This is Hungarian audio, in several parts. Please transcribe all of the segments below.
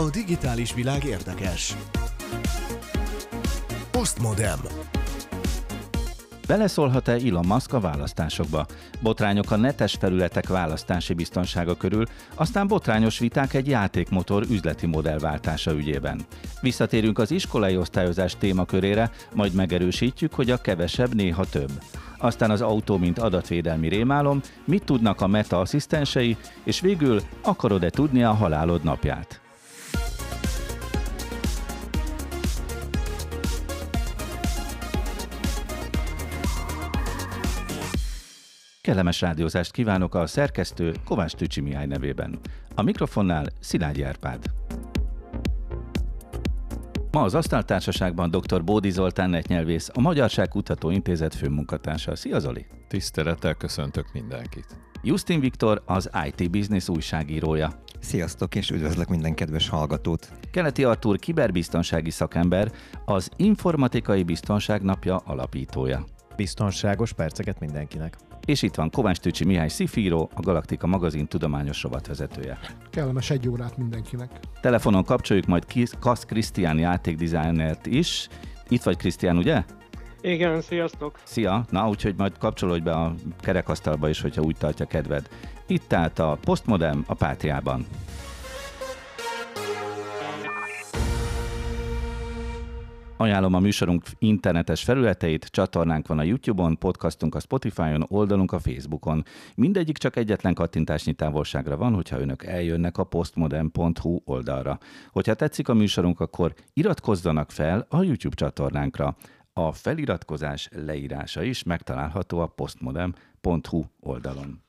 A digitális világ érdekes. Postmodem. Beleszólhat-e Elon Musk a választásokba? Botrányok a netes felületek választási biztonsága körül, aztán botrányos viták egy játékmotor üzleti modellváltása ügyében. Visszatérünk az iskolai osztályozás témakörére, majd megerősítjük, hogy a kevesebb néha több. Aztán az autó, mint adatvédelmi rémálom, mit tudnak a meta asszisztensei, és végül akarod-e tudni a halálod napját? Kellemes rádiózást kívánok a szerkesztő Kovács Tücsi Mihály nevében. A mikrofonnál Szilágyi Árpád. Ma az Asztaltársaságban dr. Bódi Zoltán netnyelvész, a Magyarság Kutató Intézet főmunkatársa. Szia Zoli! Tisztelettel köszöntök mindenkit! Justin Viktor, az IT Business újságírója. Sziasztok, és üdvözlök minden kedves hallgatót! Keleti Artúr kiberbiztonsági szakember, az Informatikai Biztonság Napja alapítója. Biztonságos perceket mindenkinek! És itt van Kovács Tücsi Mihály Szifíró, a Galaktika magazin tudományos rovatvezetője. Kellemes egy órát mindenkinek. Telefonon kapcsoljuk majd Kasz Krisztián játékdesignert is. Itt vagy Krisztián, ugye? Igen, sziasztok! Szia! Na, úgyhogy majd kapcsolódj be a kerekasztalba is, hogyha úgy tartja kedved. Itt tehát a Postmodem a Pátriában. Ajánlom a műsorunk internetes felületeit, csatornánk van a YouTube-on, podcastunk a Spotify-on, oldalunk a Facebookon. Mindegyik csak egyetlen kattintásnyi távolságra van, hogyha önök eljönnek a postmodern.hu oldalra. Hogyha tetszik a műsorunk, akkor iratkozzanak fel a YouTube csatornánkra. A feliratkozás leírása is megtalálható a postmodern.hu oldalon.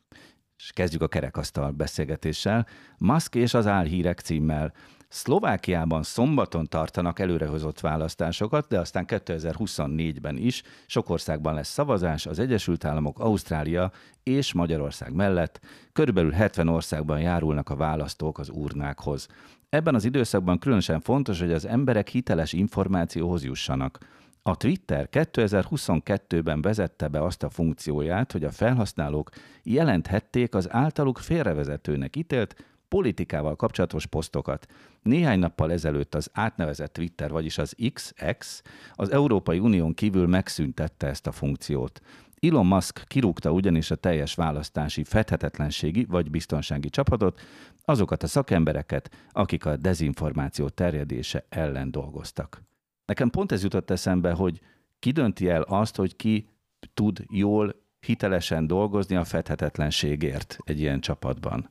És kezdjük a kerekasztal beszélgetéssel. Musk és az álhírek címmel. Szlovákiában szombaton tartanak előrehozott választásokat, de aztán 2024-ben is sok országban lesz szavazás, az Egyesült Államok, Ausztrália és Magyarország mellett. Körülbelül 70 országban járulnak a választók az urnákhoz. Ebben az időszakban különösen fontos, hogy az emberek hiteles információhoz jussanak. A Twitter 2022-ben vezette be azt a funkcióját, hogy a felhasználók jelenthették az általuk félrevezetőnek ítélt, politikával kapcsolatos posztokat. Néhány nappal ezelőtt az átnevezett Twitter, vagyis az XX, az Európai Unión kívül megszüntette ezt a funkciót. Elon Musk kirúgta ugyanis a teljes választási fedhetetlenségi vagy biztonsági csapatot, azokat a szakembereket, akik a dezinformáció terjedése ellen dolgoztak. Nekem pont ez jutott eszembe, hogy ki dönti el azt, hogy ki tud jól, hitelesen dolgozni a fedhetetlenségért egy ilyen csapatban.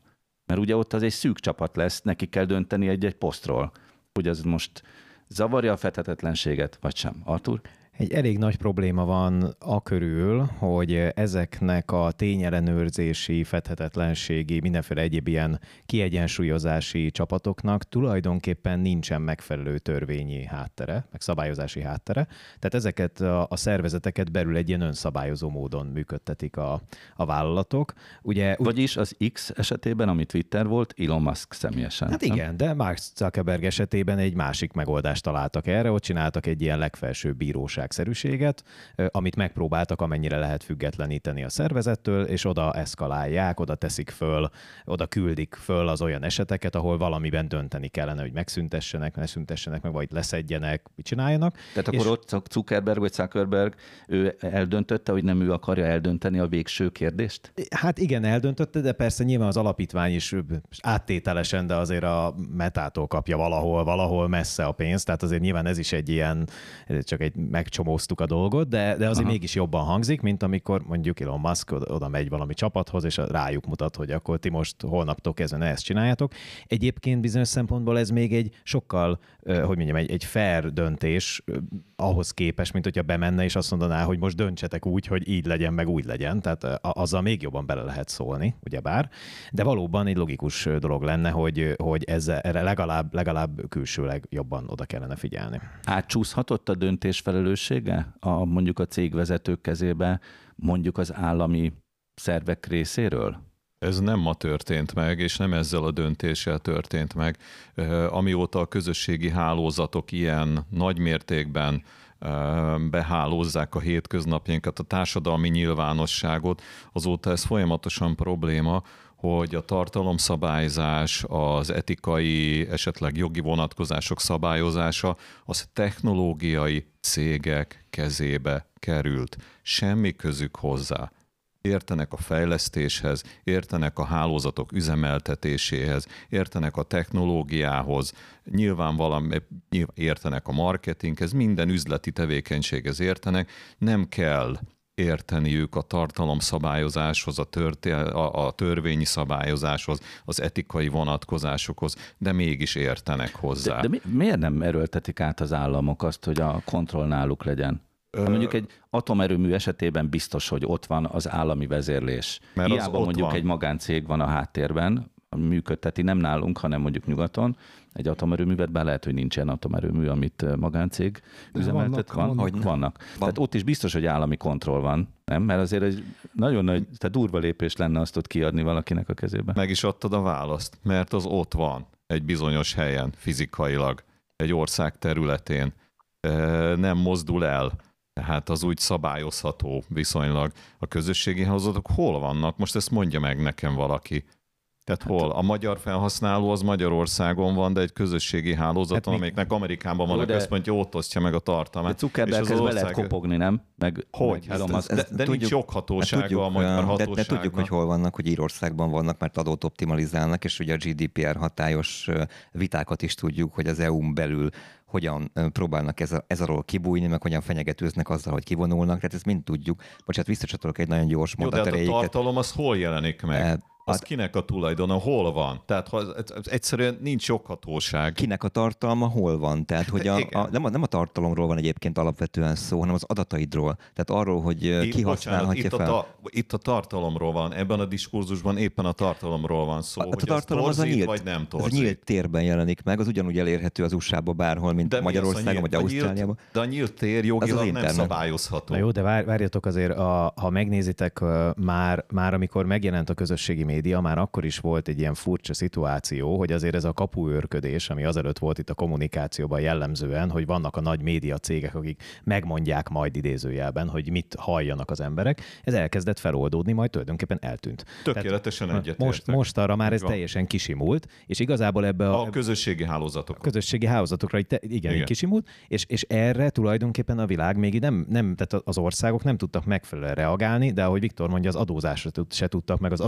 Mert ugye ott az egy szűk csapat lesz, neki kell dönteni egy-egy posztról, hogy az most zavarja a fethetetlenséget, vagy sem. Artur? Egy elég nagy probléma van a körül, hogy ezeknek a tényellenőrzési, fedhetetlenségi, mindenféle egyéb ilyen kiegyensúlyozási csapatoknak tulajdonképpen nincsen megfelelő törvényi háttere, meg szabályozási háttere. Tehát ezeket a, a szervezeteket belül egy ilyen önszabályozó módon működtetik a, a vállalatok. Ugye, Vagyis az X esetében, ami Twitter volt, Elon Musk személyesen. Hát igen, de Mark Zuckerberg esetében egy másik megoldást találtak erre, ott csináltak egy ilyen legfelsőbb bíróság szerűséget, amit megpróbáltak amennyire lehet függetleníteni a szervezettől, és oda eszkalálják, oda teszik föl, oda küldik föl az olyan eseteket, ahol valamiben dönteni kellene, hogy megszüntessenek, ne szüntessenek meg, vagy leszedjenek, mit csináljanak. Tehát és... akkor ott Zuckerberg vagy Zuckerberg ő eldöntötte, hogy nem ő akarja eldönteni a végső kérdést? Hát igen, eldöntötte, de persze nyilván az alapítvány is áttételesen, de azért a metától kapja valahol, valahol messze a pénzt, tehát azért nyilván ez is egy ilyen, csak egy megcsomó lecsomóztuk a dolgot, de, de azért Aha. mégis jobban hangzik, mint amikor mondjuk Elon Musk oda, oda megy valami csapathoz, és rájuk mutat, hogy akkor ti most holnaptól kezdve ne ezt csináljátok. Egyébként bizonyos szempontból ez még egy sokkal, hogy mondjam, egy, egy fair döntés ahhoz képest, mint hogyha bemenne és azt mondaná, hogy most döntsetek úgy, hogy így legyen, meg úgy legyen. Tehát azzal még jobban bele lehet szólni, ugyebár. De valóban egy logikus dolog lenne, hogy, hogy ezzel, erre legalább, legalább külsőleg jobban oda kellene figyelni. Átcsúszhatott a döntés felelős felelőssége a, mondjuk a cégvezetők kezébe, mondjuk az állami szervek részéről? Ez nem ma történt meg, és nem ezzel a döntéssel történt meg. Amióta a közösségi hálózatok ilyen nagy mértékben behálózzák a hétköznapjainkat, a társadalmi nyilvánosságot, azóta ez folyamatosan probléma, hogy a tartalomszabályzás, az etikai, esetleg jogi vonatkozások szabályozása, az technológiai cégek kezébe került. Semmi közük hozzá értenek a fejlesztéshez, értenek a hálózatok üzemeltetéséhez, értenek a technológiához, nyilván valami, értenek a marketinghez, minden üzleti tevékenységhez értenek, nem kell érteniük a tartalomszabályozáshoz, a, törté, a, a törvényi szabályozáshoz, az etikai vonatkozásokhoz, de mégis értenek hozzá. De, de mi, miért nem erőltetik át az államok azt, hogy a kontroll náluk legyen? Ha mondjuk egy atomerőmű esetében biztos, hogy ott van az állami vezérlés. Mert Hiába mondjuk van. egy magáncég van a háttérben, működteti, nem nálunk, hanem mondjuk nyugaton, egy atomerőművet, bár lehet, hogy nincsen atomerőmű, amit magáncég üzemeltet. Vannak, van, vannak. vannak. Van. Tehát ott is biztos, hogy állami kontroll van, nem? Mert azért egy nagyon nagy, tehát durva lépés lenne azt ott kiadni valakinek a kezébe. Meg is adtad a választ, mert az ott van egy bizonyos helyen, fizikailag, egy ország területén, nem mozdul el tehát az úgy szabályozható viszonylag. A közösségi hálózatok hol vannak? Most ezt mondja meg nekem valaki. Tehát hát, hol? A magyar felhasználó az Magyarországon van, de egy közösségi hálózaton, hát amelyiknek Amerikában van a központja, ott osztja meg a tartalmát. Zuckerberg ezt ország... be lehet kopogni, nem? Meg, hogy? Meg ez, ez, ez, de, de tudjuk, nincs joghatósága hát tudjuk, a magyar hatóságnak. De, de tudjuk, hogy hol vannak, hogy Írországban vannak, mert adót optimalizálnak, és ugye a GDPR hatályos vitákat is tudjuk, hogy az EU-n belül hogyan próbálnak ez, a, ez alól kibújni, meg hogyan fenyegetőznek azzal, hogy kivonulnak. Tehát ezt mind tudjuk. Bocsát, visszacsatolok egy nagyon gyors mondat Jó, de hát a tartalom az hol jelenik meg? Az hát, kinek a tulajdona, hol van? Tehát ha egyszerűen nincs joghatóság. Kinek a tartalma hol van? Tehát, hogy a, a, nem, a, nem a tartalomról van egyébként alapvetően szó, hanem az adataidról. Tehát arról, hogy itt, ki használhatja itt fel. A ta, itt a tartalomról van, ebben a diskurzusban éppen a tartalomról van szó, a, hogy a tartalom az, torzít, az a nyílt, vagy nem torzít. Az nyílt térben jelenik meg, az ugyanúgy elérhető az USA-ba bárhol, mint de Magyarországon vagy Ausztráliában. De a nyílt tér jogilag nem szabályozható. Na jó, de vár, várjatok azért, a, ha megnézitek, már, már amikor megjelent a közösségi média, már akkor is volt egy ilyen furcsa szituáció, hogy azért ez a kapuőrködés, ami azelőtt volt itt a kommunikációban jellemzően, hogy vannak a nagy média cégek, akik megmondják majd idézőjelben, hogy mit halljanak az emberek, ez elkezdett feloldódni, majd tulajdonképpen eltűnt. Tökéletesen egyet. Most, most arra már ez teljesen kisimult, és igazából ebbe a... A közösségi hálózatok. A közösségi hálózatokra igen, igen. kisimult, és, és erre tulajdonképpen a világ még nem, nem, tehát az országok nem tudtak megfelelően reagálni, de ahogy Viktor mondja, az adózásra se tudtak, meg az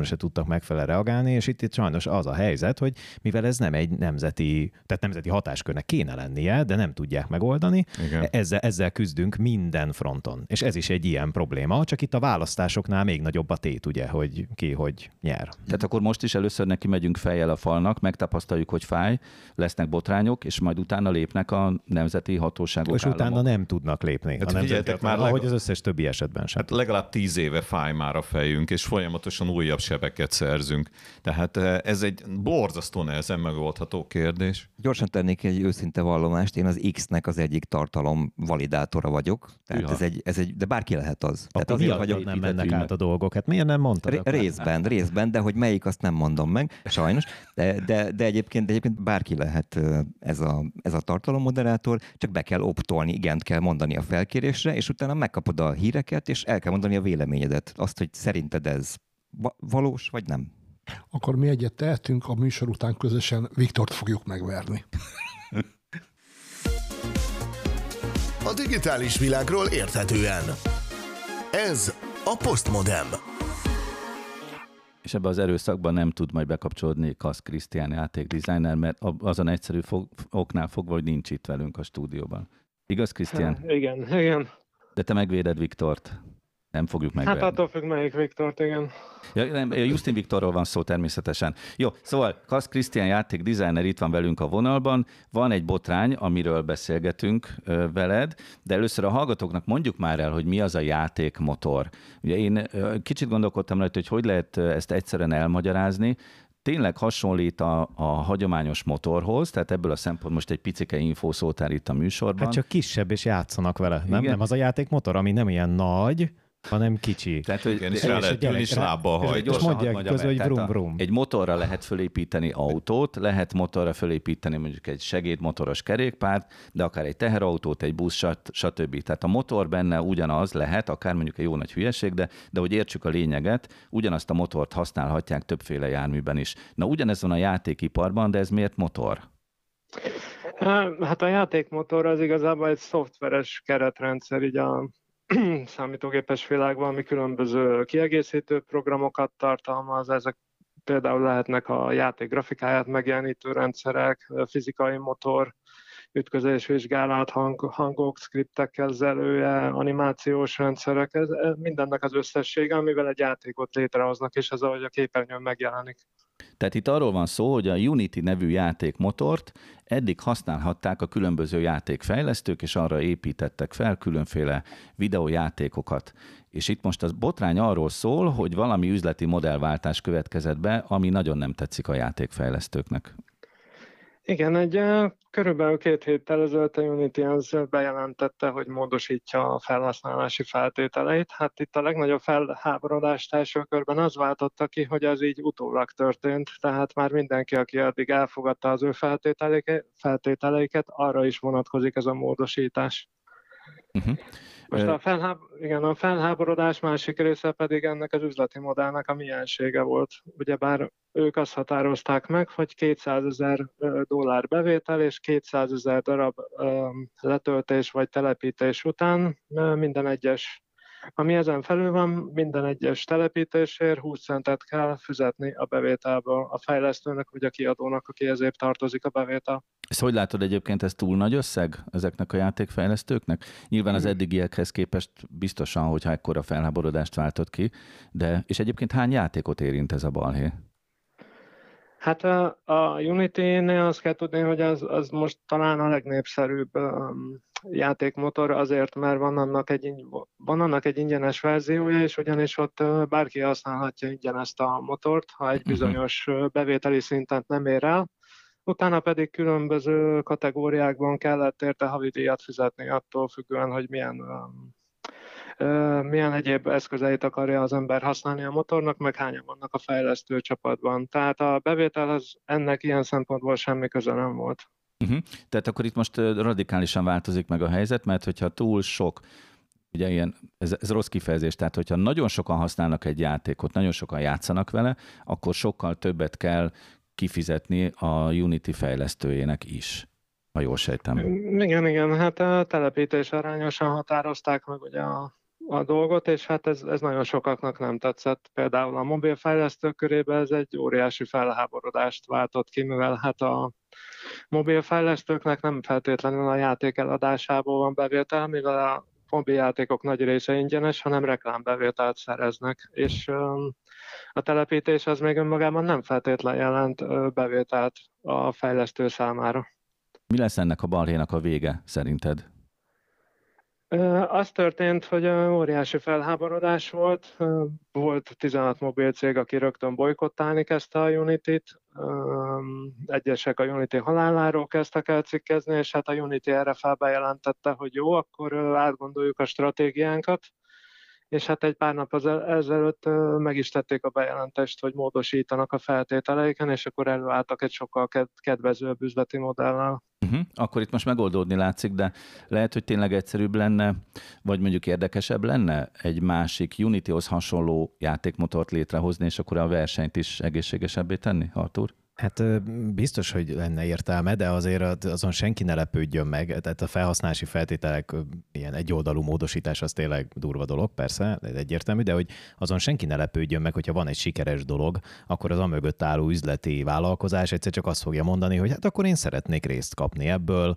adatvédelemre se tudtak megfelelően reagálni, és itt, itt sajnos az a helyzet, hogy mivel ez nem egy nemzeti, tehát nemzeti hatáskörnek kéne lennie, de nem tudják megoldani, Igen. Ezzel, ezzel küzdünk minden fronton. És ez is egy ilyen probléma, csak itt a választásoknál még nagyobb a tét, ugye, hogy ki hogy nyer. Tehát akkor most is először neki megyünk fejjel a falnak, megtapasztaljuk, hogy fáj, lesznek botrányok, és majd utána lépnek a nemzeti hatóságok. És államok. utána nem tudnak lépni. Hát a nemzeti, már ahogy az összes többi esetben sem. Hát legalább tíz éve fáj már a fejünk, és folyamatosan újabb sebeket szerzünk. Tehát eh, ez egy borzasztó nehezen megoldható kérdés. Gyorsan tennék egy őszinte vallomást, én az X-nek az egyik tartalom validátora vagyok. Tehát ez egy, ez egy, de bárki lehet az. Akkor Tehát azért vagyok, nem mennek át a dolgok. Hát miért nem mondtad? R- részben, részben, de hogy melyik, azt nem mondom meg, sajnos. De, de, de egyébként, de egyébként bárki lehet eh, ez a, ez a tartalommoderátor, csak be kell optolni, igent kell mondani a felkérésre, és utána megkapod a híreket, és el kell mondani a véleményedet. Azt, hogy szerinted ez valós, vagy nem. Akkor mi egyet tehetünk, a műsor után közösen Viktort fogjuk megverni. A digitális világról érthetően. Ez a Postmodem. És ebbe az erőszakban nem tud majd bekapcsolódni Kasz Krisztián játékdesigner, mert azon egyszerű fog, oknál fogva, hogy nincs itt velünk a stúdióban. Igaz, Krisztián? Igen, igen. De te megvéded Viktort. Nem fogjuk megverni. Hát attól függ melyik Viktort, igen. Ja, nem, Justin Viktorról van szó természetesen. Jó, szóval Kasz Krisztián játék designer itt van velünk a vonalban. Van egy botrány, amiről beszélgetünk ö, veled, de először a hallgatóknak mondjuk már el, hogy mi az a játékmotor. Ugye én ö, kicsit gondolkodtam rajta, hogy hogy lehet ezt egyszerűen elmagyarázni, tényleg hasonlít a, a hagyományos motorhoz, tehát ebből a szempont most egy picike infószótár itt a műsorban. Hát csak kisebb és játszanak vele, nem? Nem az a játékmotor, ami nem ilyen nagy, hanem kicsi. Tehát, hogy Igen, és és rá lehet gyerek ülni, és rá- lábbal és hajt. most gyorsan mondják el. hogy vrum, vrum. Egy motorra lehet fölépíteni autót, lehet motorra fölépíteni mondjuk egy segédmotoros kerékpárt, de akár egy teherautót, egy busz, stb. Tehát a motor benne ugyanaz lehet, akár mondjuk egy jó nagy hülyeség, de, de hogy értsük a lényeget, ugyanazt a motort használhatják többféle járműben is. Na ugyanez van a játékiparban, de ez miért motor? Hát a játékmotor az igazából egy szoftveres keretrendszer így a számítógépes világban, ami különböző kiegészítő programokat tartalmaz, ezek például lehetnek a játék grafikáját megjelenítő rendszerek, fizikai motor, ütközésvizsgálat, hang, hangok, skriptek kezelője, animációs rendszerek, ez mindennek az összessége, amivel egy játékot létrehoznak, és ez ahogy a képernyőn megjelenik. Tehát itt arról van szó, hogy a Unity nevű játékmotort eddig használhatták a különböző játékfejlesztők, és arra építettek fel különféle videójátékokat. És itt most az botrány arról szól, hogy valami üzleti modellváltás következett be, ami nagyon nem tetszik a játékfejlesztőknek. Igen, egy körülbelül két héttel ezelőtt a Unity az bejelentette, hogy módosítja a felhasználási feltételeit. Hát itt a legnagyobb felháborodást első körben az váltotta ki, hogy ez így utólag történt, tehát már mindenki, aki addig elfogadta az ő feltételeiket arra is vonatkozik ez a módosítás. Uh-huh. Most a, felháb... Igen, a felháborodás másik része pedig ennek az üzleti modellnek a miensége volt. Ugyebár ők azt határozták meg, hogy 200 ezer dollár bevétel és 200 ezer darab letöltés vagy telepítés után minden egyes ami ezen felül van, minden egyes telepítésért 20 centet kell fizetni a bevételből a fejlesztőnek vagy a kiadónak, aki ezért tartozik a bevétel. Ezt hogy látod egyébként, ez túl nagy összeg ezeknek a játékfejlesztőknek? Nyilván az eddigiekhez képest biztosan, hogyha ekkora felháborodást váltott ki, de és egyébként hány játékot érint ez a balhé? Hát a, a Unity-nél azt kell tudni, hogy az, az most talán a legnépszerűbb um, játékmotor azért, mert van annak, egy, van annak egy ingyenes verziója, és ugyanis ott bárki használhatja ingyen ezt a motort, ha egy Mhm. bizonyos bevételi szintet nem ér el. Utána pedig különböző kategóriákban kellett érte havidíjat fizetni attól függően, hogy milyen milyen egyéb eszközeit akarja az ember használni a motornak, meg hányan vannak a fejlesztő csapatban. Tehát a bevételhez ennek ilyen szempontból semmi köze nem volt. Uh-huh. Tehát akkor itt most radikálisan változik meg a helyzet, mert hogyha túl sok, ugye ilyen, ez, ez rossz kifejezés, tehát hogyha nagyon sokan használnak egy játékot, nagyon sokan játszanak vele, akkor sokkal többet kell kifizetni a Unity fejlesztőjének is, ha jól sejtem. Igen, igen, hát a telepítés arányosan határozták meg ugye a, a dolgot, és hát ez, ez nagyon sokaknak nem tetszett. Például a mobilfejlesztők körében ez egy óriási felháborodást váltott ki, mivel hát a mobilfejlesztőknek nem feltétlenül a játék eladásából van bevétel, mivel a mobiljátékok nagy része ingyenes, hanem reklámbevételt szereznek, és a telepítés az még önmagában nem feltétlen jelent bevételt a fejlesztő számára. Mi lesz ennek a balhénak a vége szerinted? Az történt, hogy óriási felháborodás volt. Volt 16 mobil cég, aki rögtön bolykottálni kezdte a Unity-t. Egyesek a Unity haláláról kezdtek el cikkezni, és hát a Unity erre felbejelentette, hogy jó, akkor átgondoljuk a stratégiánkat. És hát egy pár nap az ezelőtt meg is tették a bejelentést, hogy módosítanak a feltételeiken, és akkor előálltak egy sokkal ked- kedvezőbb üzleti modellel. Uh-huh. Akkor itt most megoldódni látszik, de lehet, hogy tényleg egyszerűbb lenne, vagy mondjuk érdekesebb lenne egy másik Unityhoz hasonló játékmotort létrehozni, és akkor a versenyt is egészségesebbé tenni, Artur? Hát biztos, hogy lenne értelme, de azért az- azon senki ne lepődjön meg. Tehát a felhasználási feltételek, ilyen egyoldalú módosítás az tényleg durva dolog, persze, egyértelmű, de hogy azon senki ne lepődjön meg, hogyha van egy sikeres dolog, akkor az amögött álló üzleti vállalkozás egyszer csak azt fogja mondani, hogy hát akkor én szeretnék részt kapni ebből.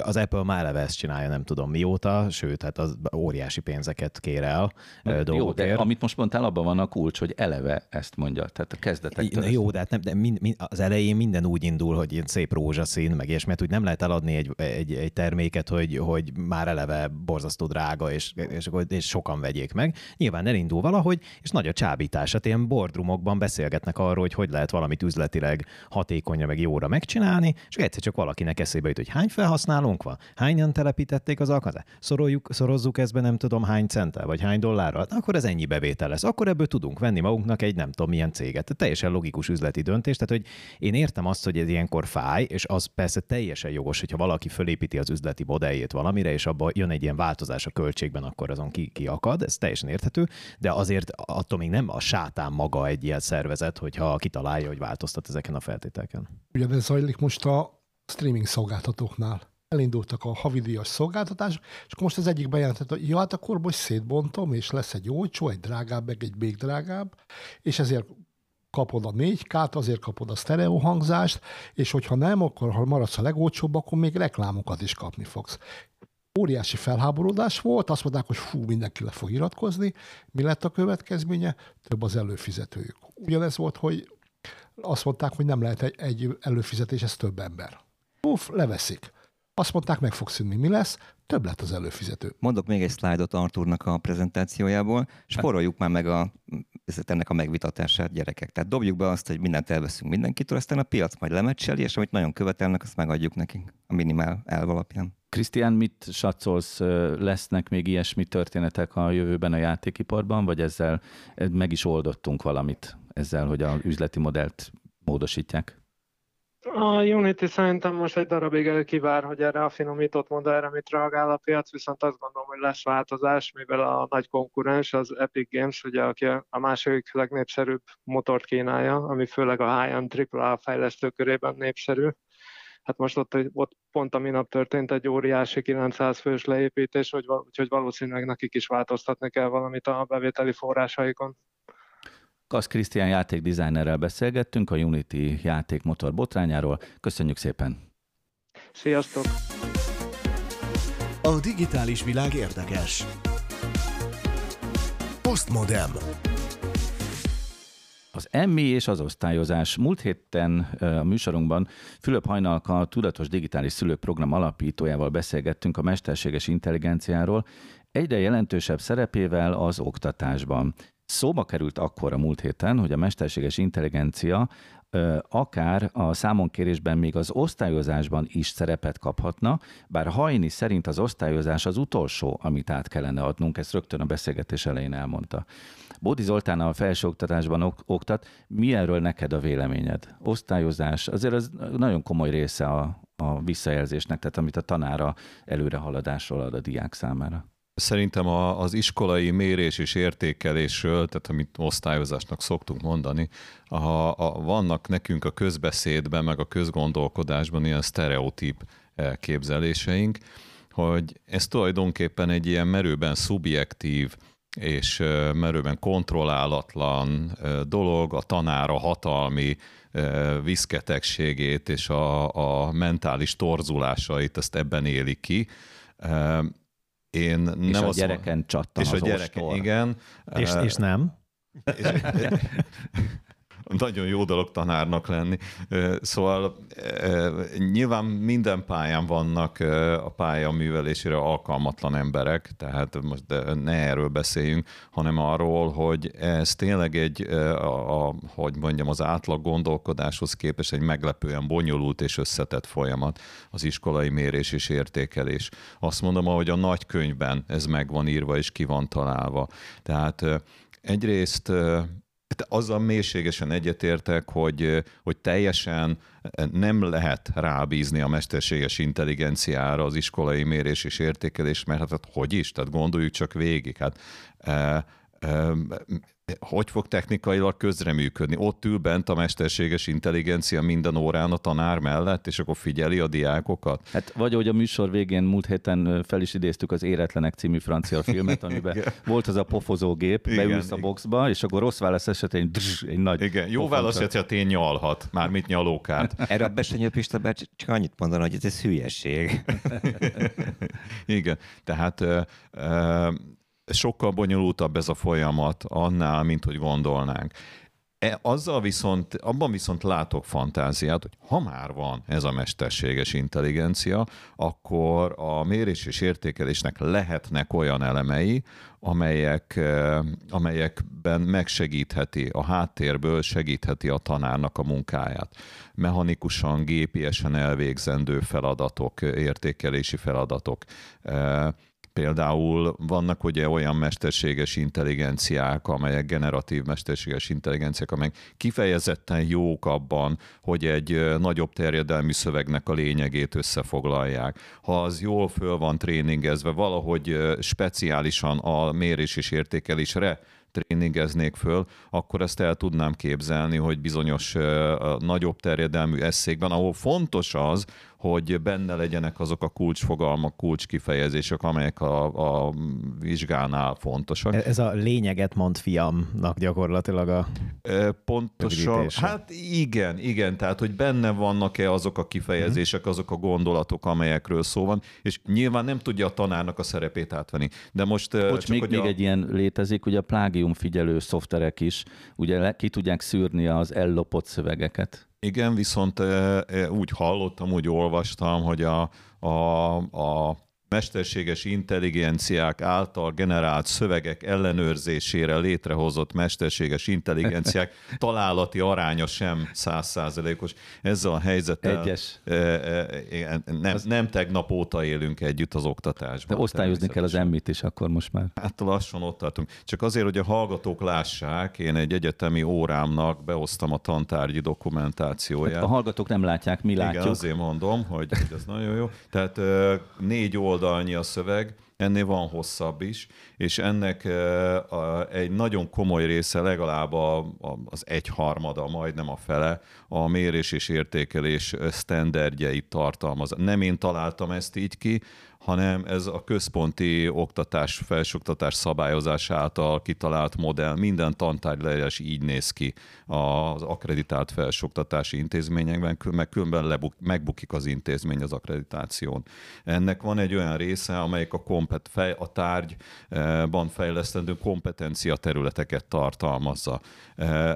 Az Apple már eleve ezt csinálja, nem tudom mióta, sőt, hát az óriási pénzeket kér el Jó, de amit most mondtál, abban van a kulcs, hogy eleve ezt mondja. Tehát a kezdetektől. Jó, de, hát nem, de mind, mind, az elején minden úgy indul, hogy ilyen szép rózsaszín, meg és mert úgy nem lehet eladni egy, egy, egy terméket, hogy, hogy már eleve borzasztó drága, és, és, és sokan vegyék meg. Nyilván elindul valahogy, és nagy a csábítás. Hát ilyen boardroomokban beszélgetnek arról, hogy hogy lehet valamit üzletileg hatékonyra, meg jóra megcsinálni, és egyszer csak valakinek eszébe jut, hogy hány felhasználónk van, hányan telepítették az alkalmazást, szoroljuk, szorozzuk ezt be nem tudom hány centel, vagy hány dollárral, akkor ez ennyi bevétel lesz. Akkor ebből tudunk venni magunknak egy nem tudom milyen céget. Teljesen logikus üzleti döntés. Tehát, hogy én értem azt, hogy ez ilyenkor fáj, és az persze teljesen jogos, hogyha valaki fölépíti az üzleti modelljét valamire, és abban jön egy ilyen változás a költségben, akkor azon ki, ki akad, ez teljesen érthető, de azért attól még nem a sátán maga egy ilyen szervezet, hogyha kitalálja, hogy változtat ezeken a feltételeken. Ugyanez zajlik most a streaming szolgáltatóknál elindultak a havidíjas szolgáltatások, és most az egyik bejelentett, hogy ja, hát akkor most szétbontom, és lesz egy olcsó, egy drágább, meg egy még drágább, és ezért kapod a 4K-t, azért kapod a sztereó hangzást, és hogyha nem, akkor ha maradsz a legolcsóbb, akkor még reklámokat is kapni fogsz. Óriási felháborodás volt, azt mondták, hogy fú, mindenki le fog iratkozni. Mi lett a következménye? Több az előfizetőjük. Ugyanez volt, hogy azt mondták, hogy nem lehet egy, egy előfizetés, ez több ember. Uff, leveszik. Azt mondták, meg fog szűnni. Mi lesz? Több lett az előfizető. Mondok még egy szlájdot Arturnak a prezentációjából, spóroljuk már meg a, ennek a megvitatását gyerekek. Tehát dobjuk be azt, hogy mindent elveszünk mindenkitől, aztán a piac majd lemecseli, és amit nagyon követelnek, azt megadjuk nekik a minimál elv alapján. Krisztián, mit satszolsz, lesznek még ilyesmi történetek a jövőben a játékiparban, vagy ezzel meg is oldottunk valamit ezzel, hogy a üzleti modellt módosítják? A Unity szerintem most egy darabig kivár, hogy erre a finomított modellre mit reagál a piac, viszont azt gondolom, hogy lesz változás, mivel a nagy konkurens, az Epic Games, ugye, aki a második legnépszerűbb motort kínálja, ami főleg a high-end AAA fejlesztő körében népszerű. Hát most ott, ott pont a minap történt egy óriási 900 fős leépítés, úgyhogy valószínűleg nekik is változtatni kell valamit a bevételi forrásaikon. Kasz Krisztián játékdesignerrel beszélgettünk a Unity játékmotor botrányáról. Köszönjük szépen! Sziasztok! A digitális világ érdekes. Postmodem. Az emmi és az osztályozás. Múlt héten a műsorunkban Fülöp Hajnalka, a Tudatos Digitális Szülők program alapítójával beszélgettünk a mesterséges intelligenciáról, egyre jelentősebb szerepével az oktatásban. Szóba került akkor a múlt héten, hogy a mesterséges intelligencia akár a számonkérésben még az osztályozásban is szerepet kaphatna, bár Hajni szerint az osztályozás az utolsó, amit át kellene adnunk, ezt rögtön a beszélgetés elején elmondta. Bódi Zoltán a felsőoktatásban ok- oktat, mi erről neked a véleményed? Osztályozás, azért az nagyon komoly része a, a visszajelzésnek, tehát amit a tanára előrehaladásról ad a diák számára. Szerintem a, az iskolai mérés és értékelésről, tehát amit osztályozásnak szoktunk mondani, a, a, vannak nekünk a közbeszédben, meg a közgondolkodásban ilyen sztereotíp elképzeléseink, hogy ez tulajdonképpen egy ilyen merőben szubjektív és merőben kontrollálatlan dolog, a tanára hatalmi viszketegségét és a, a mentális torzulásait, ezt ebben éli ki én nem és a gyereken csattan És az a gyereken, ostor. igen. És, és nem? És, nagyon jó dolog tanárnak lenni. Szóval nyilván minden pályán vannak a pálya művelésére alkalmatlan emberek, tehát most ne erről beszéljünk, hanem arról, hogy ez tényleg egy, a, a, hogy mondjam, az átlag gondolkodáshoz képest egy meglepően bonyolult és összetett folyamat az iskolai mérés és értékelés. Azt mondom, hogy a nagy könyvben ez meg van írva és ki van találva. Tehát egyrészt azzal mélységesen egyetértek, hogy, hogy teljesen nem lehet rábízni a mesterséges intelligenciára az iskolai mérés és értékelés, mert hát hogy is? Tehát gondoljuk csak végig. Hát, e, e, hogy fog technikailag közreműködni? Ott ül bent a mesterséges intelligencia minden órán a tanár mellett, és akkor figyeli a diákokat? Hát vagy ahogy a műsor végén múlt héten fel is idéztük az Éretlenek című francia filmet, amiben volt az a pofozógép, igen, beülsz a boxba, és akkor rossz válasz esetén drz, egy nagy Igen, jó válasz esetén nyalhat, mármint nyalókát. Erre a Besenyő Pista csak annyit mondani, hogy ez hülyeség. igen, tehát sokkal bonyolultabb ez a folyamat annál, mint hogy gondolnánk. E, azzal viszont, abban viszont látok fantáziát, hogy ha már van ez a mesterséges intelligencia, akkor a mérés és értékelésnek lehetnek olyan elemei, amelyek, amelyekben megsegítheti, a háttérből segítheti a tanárnak a munkáját. Mechanikusan, gépiesen elvégzendő feladatok, értékelési feladatok Például vannak ugye olyan mesterséges intelligenciák, amelyek generatív mesterséges intelligenciák, amelyek kifejezetten jók abban, hogy egy nagyobb terjedelmű szövegnek a lényegét összefoglalják. Ha az jól föl van tréningezve, valahogy speciálisan a mérés és értékelésre tréningeznék föl, akkor ezt el tudnám képzelni, hogy bizonyos nagyobb terjedelmű eszékben, ahol fontos az, hogy benne legyenek azok a kulcsfogalmak, kulcskifejezések, amelyek a, a vizsgánál fontosak. Ez a lényeget mond fiamnak gyakorlatilag a Pontosan, hát igen, igen, tehát hogy benne vannak-e azok a kifejezések, azok a gondolatok, amelyekről szó van, és nyilván nem tudja a tanárnak a szerepét átvenni. De most... Bocs, csak még, még a... egy ilyen létezik, ugye a plágium figyelő szoftverek is, ugye ki tudják szűrni az ellopott szövegeket. Igen, viszont úgy hallottam, úgy olvastam, hogy a, a, a mesterséges intelligenciák által generált szövegek ellenőrzésére létrehozott mesterséges intelligenciák találati aránya sem százszázalékos. Ezzel a helyzettel Egyes. E, e, nem, nem tegnap óta élünk együtt az oktatásban. De osztályozni kell az emmit is akkor most már. Hát lassan ott tartunk. Csak azért, hogy a hallgatók lássák, én egy egyetemi órámnak beosztam a tantárgyi dokumentációját. Hát a hallgatók nem látják, mi látjuk. Igen, azért mondom, hogy ez nagyon jó. Tehát négy oldal oldalnyi a szöveg, ennél van hosszabb is, és ennek egy nagyon komoly része, legalább az egyharmada, majdnem a fele, a mérés és értékelés sztenderdjeit tartalmaz. Nem én találtam ezt így ki, hanem ez a központi oktatás, felsőoktatás szabályozás által kitalált modell, minden tantárgyleírás így néz ki az akreditált felsőoktatási intézményekben, meg különben lebuk, megbukik az intézmény az akkreditáción. Ennek van egy olyan része, amelyik a, kompet, fej, a tárgyban fejlesztendő kompetencia területeket tartalmazza.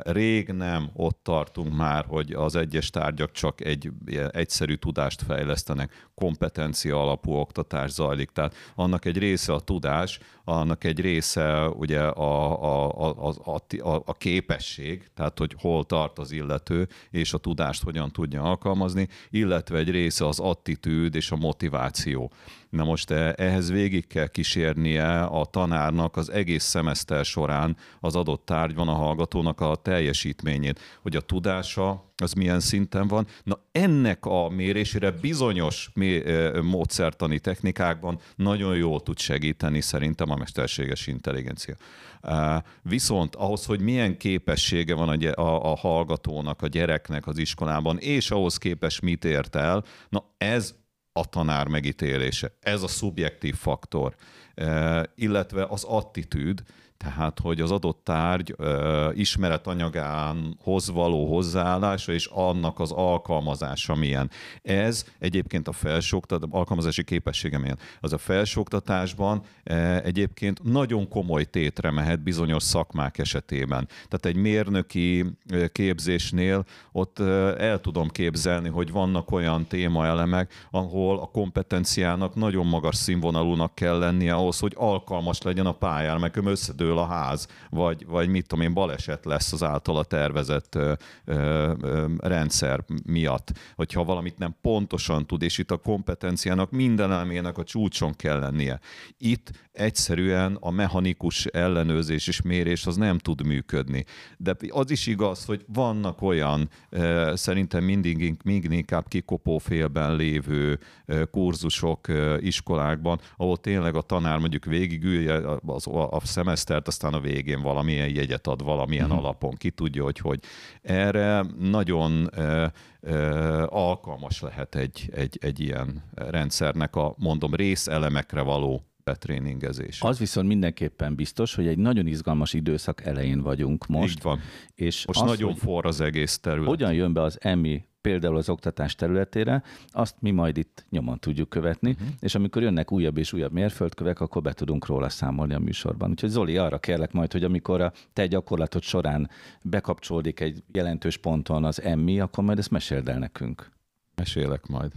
Rég nem ott tartunk már, hogy az egyes tárgyak csak egy egyszerű tudást fejlesztenek, kompetencia alapú oktatás oktatás zajlik. Tehát annak egy része a tudás, annak egy része ugye a, a, a, a, a, a képesség, tehát hogy hol tart az illető, és a tudást hogyan tudja alkalmazni, illetve egy része az attitűd és a motiváció. Na most eh, ehhez végig kell kísérnie a tanárnak az egész szemeszter során az adott tárgyban a hallgatónak a teljesítményét, hogy a tudása az milyen szinten van. Na ennek a mérésére bizonyos eh, módszertani technikákban nagyon jól tud segíteni szerintem a mesterséges intelligencia. Eh, viszont ahhoz, hogy milyen képessége van a, a, a hallgatónak, a gyereknek az iskolában, és ahhoz képes mit ért el, na ez a tanár megítélése. Ez a szubjektív faktor, illetve az attitűd, tehát hogy az adott tárgy ö, ismeretanyagánhoz való hozzáállása és annak az alkalmazása milyen. Ez egyébként a felsőoktatás, alkalmazási képessége milyen. Az a felsőoktatásban e, egyébként nagyon komoly tétre mehet bizonyos szakmák esetében. Tehát egy mérnöki képzésnél ott el tudom képzelni, hogy vannak olyan témaelemek, ahol a kompetenciának nagyon magas színvonalúnak kell lennie ahhoz, hogy alkalmas legyen a pályára, mert összedő dől a ház, vagy, vagy mit tudom én, baleset lesz az általa tervezett ö, ö, ö, rendszer miatt, hogyha valamit nem pontosan tud, és itt a kompetenciának minden elemének a csúcson kell lennie. Itt egyszerűen a mechanikus ellenőrzés és mérés az nem tud működni. De az is igaz, hogy vannak olyan szerintem mindig, mindig inkább kikopófélben lévő kurzusok iskolákban, ahol tényleg a tanár mondjuk végigülje az, a, a szemesztert, aztán a végén valamilyen jegyet ad valamilyen uh-huh. alapon, ki tudja, hogy hogy. Erre nagyon alkalmas lehet egy, egy, egy ilyen rendszernek a, mondom, részelemekre való betréningezés. Az viszont mindenképpen biztos, hogy egy nagyon izgalmas időszak elején vagyunk most. Így van. És Most az, nagyon forr az egész terület. hogyan jön be az EMI például az oktatás területére, azt mi majd itt nyomon tudjuk követni, uh-huh. és amikor jönnek újabb és újabb mérföldkövek, akkor be tudunk róla számolni a műsorban. Úgyhogy Zoli, arra kérlek majd, hogy amikor a te gyakorlatod során bekapcsolódik egy jelentős ponton az EMI, akkor majd ezt meséld el nekünk. Mesélek majd.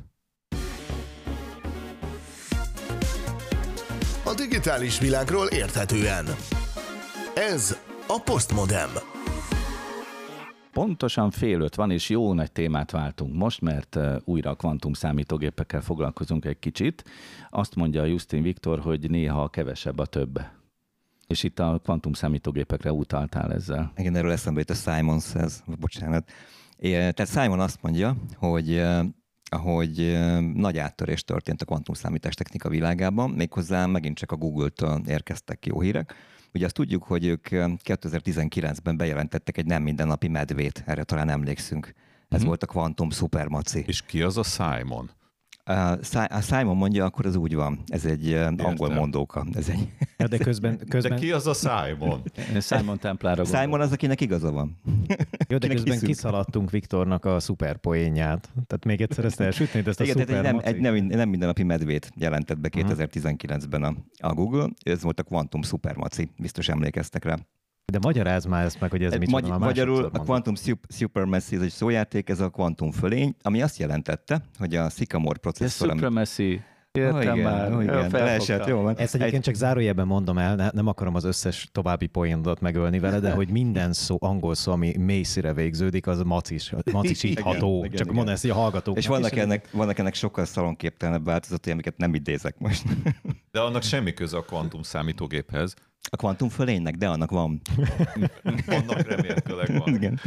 Digitális világról érthetően. Ez a Postmodem. Pontosan fél öt van, és jó nagy témát váltunk most, mert újra a kvantum számítógépekkel foglalkozunk egy kicsit. Azt mondja Justin Viktor, hogy néha kevesebb a több. És itt a kvantum számítógépekre utaltál ezzel. Igen, erről eszembe jut a Simon Says, bocsánat. É, tehát Simon azt mondja, hogy hogy nagy áttörés történt a kvantumszámítás technika világában, méghozzá megint csak a Google-től érkeztek jó hírek. Ugye azt tudjuk, hogy ők eh, 2019-ben bejelentettek egy nem mindennapi medvét, erre talán emlékszünk. Ez Mhm. volt a kvantum szupermaci. És ki az a Simon? A Si- a Simon mondja, akkor az úgy van. Ez egy eh, angol mondóka. Ez egy... Ja, de közben, De közben, ki az a Simon? Simon Templára gondolok. Simon az, akinek igaza van. jó, de kinek közben hiszünk. kiszaladtunk Viktornak a szuper poénját. Tehát még egyszer ezt elsütnéd, ezt a Igen, tehát szuper egy nem, egy nem, nem mindennapi medvét jelentett be 2019-ben a, a Google. Ez volt a Quantum Supermaci, biztos emlékeztek rá. De magyarázd már ezt meg, hogy ez mit Magy- magyarul a. Quantum Sup- Supermacy, ez egy szójáték, ez a kvantum fölény, ami azt jelentette, hogy a Sycamore Ez processzor, ami... supremacy. Értem igen, már. ó, igen, leesett, jó van. Ezt egyébként Egy- csak zárójelben mondom el, ne, nem akarom az összes további poénodat megölni vele, de hogy minden szó, angol szó, ami mélyszire végződik, az macis, macisítható. Igen, igen, csak igen. mondd ezt a hallgatóknak. És vannak is, ennek, vannak ennek sokkal szalonképtelenebb változatai, amiket nem idézek most. De annak semmi köze a kvantum számítógéphez. A kvantum fölénynek, de annak van. Annak remélhetőleg van. Igen.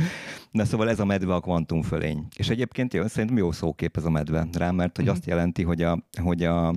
Na szóval ez a medve a kvantum fölény. És egyébként jó, szerintem jó szókép ez a medve rá, mert hogy azt jelenti, hogy a, hogy a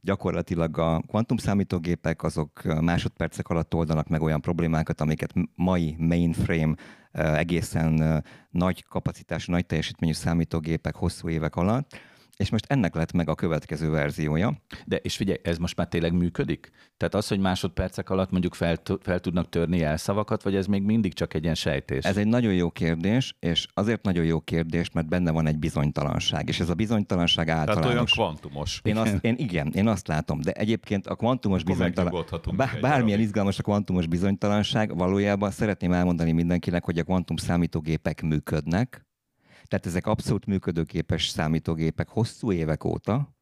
gyakorlatilag a kvantum számítógépek azok másodpercek alatt oldanak meg olyan problémákat, amiket mai mainframe egészen nagy kapacitású, nagy teljesítményű számítógépek hosszú évek alatt, és most ennek lett meg a következő verziója. De és figyelj, ez most már tényleg működik? Tehát az, hogy másodpercek alatt mondjuk fel, fel tudnak törni elszavakat, vagy ez még mindig csak egy ilyen sejtés? Ez egy nagyon jó kérdés, és azért nagyon jó kérdés, mert benne van egy bizonytalanság, és ez a bizonytalanság Tehát olyan általános. kvantumos. Én azt, én igen, én azt látom, de egyébként a kvantumos bizonytalanság, bár, bármilyen izgalmas a kvantumos bizonytalanság, valójában szeretném elmondani mindenkinek, hogy a kvantum számítógépek működnek, tehát ezek abszolút működőképes számítógépek hosszú évek óta,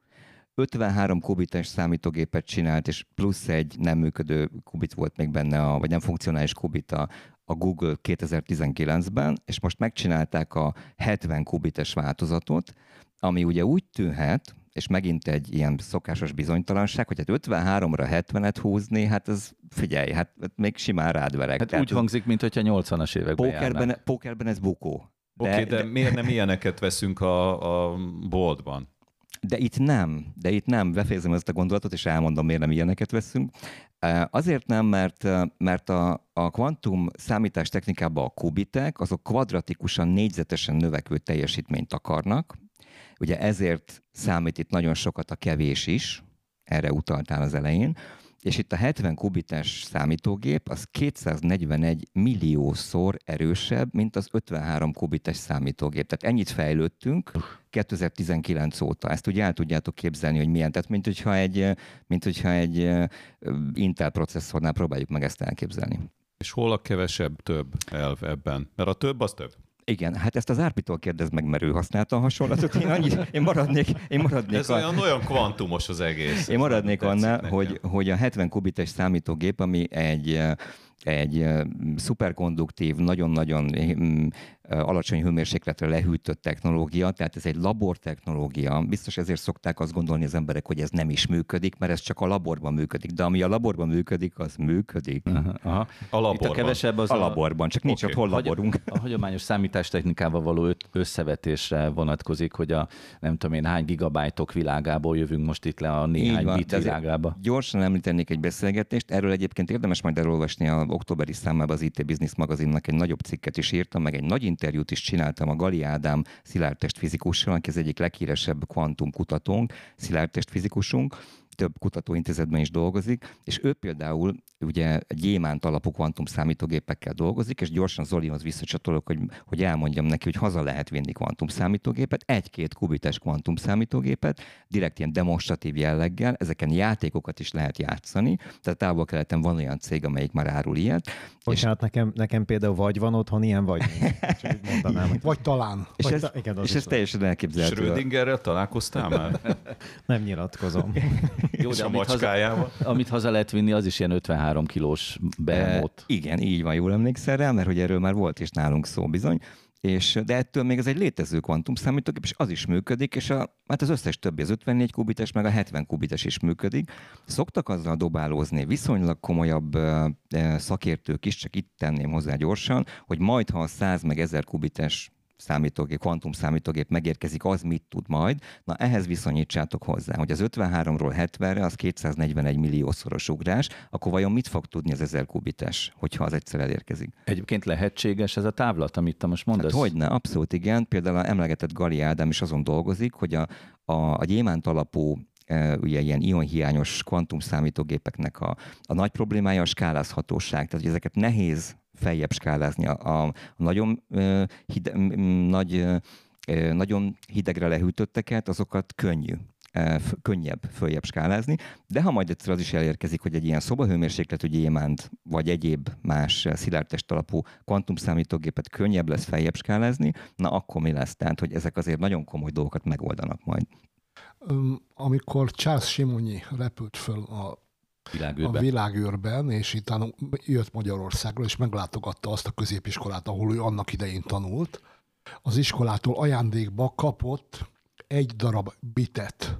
53 kubites számítógépet csinált, és plusz egy nem működő kubit volt még benne, a, vagy nem funkcionális kubit a, a Google 2019-ben, és most megcsinálták a 70 kubites változatot, ami ugye úgy tűnhet, és megint egy ilyen szokásos bizonytalanság, hogy hát 53-ra 70-et húzni, hát ez figyelj, hát még simán rád verek. Hát Tehát úgy hangzik, mintha 80-as években pókerben, pókerben ez bukó. Oké, okay, de, de miért nem ilyeneket veszünk a, a boltban? De itt nem, de itt nem. Befejezem ezt a gondolatot, és elmondom, miért nem ilyeneket veszünk. Azért nem, mert, mert a, a kvantum számítás technikában a kubitek, azok kvadratikusan, négyzetesen növekvő teljesítményt akarnak. Ugye ezért számít itt nagyon sokat a kevés is, erre utaltál az elején, és itt a 70 kubites számítógép az 241 milliószor erősebb, mint az 53 kubites számítógép. Tehát ennyit fejlődtünk 2019 óta. Ezt ugye el tudjátok képzelni, hogy milyen. Tehát mint hogyha egy, mint hogyha egy Intel processzornál próbáljuk meg ezt elképzelni. És hol a kevesebb több elv ebben? Mert a több az több. Igen, hát ezt az Árpitól kérdez meg, mert ő használta a hasonlatot. Én, annyi, én maradnék, én maradnék Ez a- olyan, olyan kvantumos az egész. Én maradnék annál, nekem. hogy, hogy a 70 kubites számítógép, ami egy, egy szuperkonduktív, nagyon-nagyon alacsony hőmérsékletre lehűtött technológia, tehát ez egy labortechnológia. Biztos ezért szokták azt gondolni az emberek, hogy ez nem is működik, mert ez csak a laborban működik. De ami a laborban működik, az működik. Aha, aha. A Itt a laborban. kevesebb az A laborban, csak nincs Oké. ott hol laborunk. A hagyományos számítástechnikával való összevetésre vonatkozik, hogy a nem tudom én hány gigabájtok világából jövünk most itt le a néhány van, bit világába. Gyorsan említenék egy beszélgetést, erről egyébként érdemes majd elolvasni a októberi számában az IT Business magazinnak egy nagyobb cikket is írtam, meg egy nagy interjút is csináltam a Gali Ádám szilárdtest fizikussal, aki az egyik leghíresebb kvantum kutatónk, szilárdtest fizikusunk, több kutatóintézetben is dolgozik, és ő például ugye gyémánt alapú kvantum számítógépekkel dolgozik, és gyorsan Zolihoz visszacsatolok, hogy, hogy elmondjam neki, hogy haza lehet vinni kvantum számítógépet, egy-két kubites kvantum számítógépet, direkt ilyen demonstratív jelleggel, ezeken játékokat is lehet játszani, tehát távol keleten van olyan cég, amelyik már árul ilyet. Bocsánat, nekem, nekem például vagy van otthon ilyen, vagy. Csak mondanám, hogy Vagy talán. És Vagy ez, ta- igen, az és ez teljesen elképzelhető. Schrödingerrel találkoztál már? nem nyilatkozom. Jó, de amit haza, amit haza lehet vinni, az is ilyen 53 kilós E, behemoth. igen, így van, jól emlékszel rá, mert hogy erről már volt is nálunk szó bizony. És, de ettől még ez egy létező kvantumszámítógép, és az is működik, és a, hát az összes többi, az 54 kubites, meg a 70 kubites is működik. Szoktak azzal dobálózni viszonylag komolyabb szakértők is, csak itt tenném hozzá gyorsan, hogy majd, ha a 100 meg 1000 kubites számítógép, kvantum számítógép megérkezik, az mit tud majd. Na ehhez viszonyítsátok hozzá, hogy az 53-ról 70-re az 241 milliószoros ugrás, akkor vajon mit fog tudni az 1000 kubites, hogyha az egyszer elérkezik? Egyébként lehetséges ez a távlat, amit te most mondasz? Hát hogyne, abszolút igen. Például a emlegetett Gali Ádám is azon dolgozik, hogy a, a, a gyémánt alapú e, ugye ilyen ionhiányos kvantum számítógépeknek a, a nagy problémája a skálázhatóság. Tehát, hogy ezeket nehéz feljebb skálázni. A, a nagyon, ö, hide, nagy, ö, nagyon hidegre lehűtötteket, azokat könnyű könnyebb följebb skálázni, de ha majd egyszer az is elérkezik, hogy egy ilyen szobahőmérsékletű gyémánt, vagy egyéb más szilárdtest alapú kvantumszámítógépet könnyebb lesz feljebb skálázni, na akkor mi lesz? Tehát, hogy ezek azért nagyon komoly dolgokat megoldanak majd. Amikor Charles Simonyi repült föl a a világűrben. világűrben, és utána jött Magyarországra, és meglátogatta azt a középiskolát, ahol ő annak idején tanult. Az iskolától ajándékba kapott egy darab bitet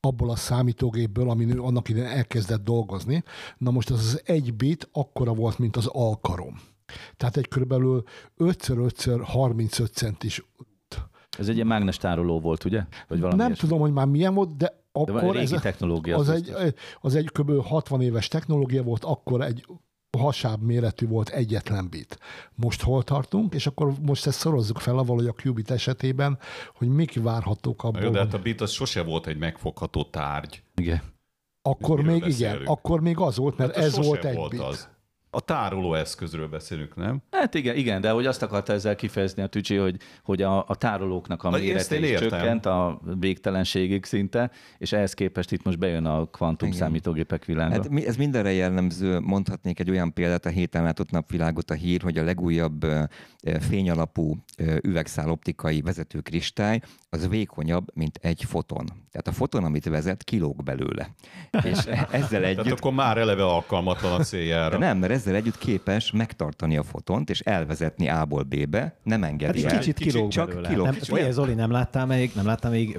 abból a számítógépből, amin ő annak idején elkezdett dolgozni. Na most az az egy bit akkora volt, mint az alkarom. Tehát egy körülbelül 5x5x 35 centis Ez egy ilyen mágnes tároló volt, ugye? Vagy valami nem ilyesmi. tudom, hogy már milyen volt, de De akkor van régi ez, technológia. az, az egy, az egy kb. 60 éves technológia volt, akkor egy hasább méretű volt egyetlen bit. Most hol tartunk, és akkor most ezt szorozzuk fel avval, hogy a qubit esetében, hogy mik várhatók abból. Jó, de hát a bit az sose volt egy megfogható tárgy. Igen. akkor még igen, beszélünk? akkor még az volt, mert Hát ez volt egy volt bit. az. A tároló eszközről beszélünk, nem? Hát igen, igen, de hogy azt akarta ezzel kifejezni a Tücsi, hogy, hogy a, a tárolóknak a mérete is értem. csökkent a végtelenségig szinte, és ehhez képest itt most bejön a kvantum Igen. számítógépek világa. Hát ez mindenre jellemző, mondhatnék egy olyan példát, a héten látott napvilágot a hír, hogy a legújabb fényalapú ö, üvegszál optikai vezető kristály, az vékonyabb, mint egy foton. Tehát a foton, amit vezet, kilóg belőle. És ezzel Tehát együtt akkor már eleve alkalmatlan a de céljára. nem, mert ezzel együtt képes megtartani a fotont, és elvezetni A-ból B-be, nem Hát engedi egy el. kicsit kilóg csak belőle. kilóg. Nem, olyan- Zoli, nem láttál még, nem láttál még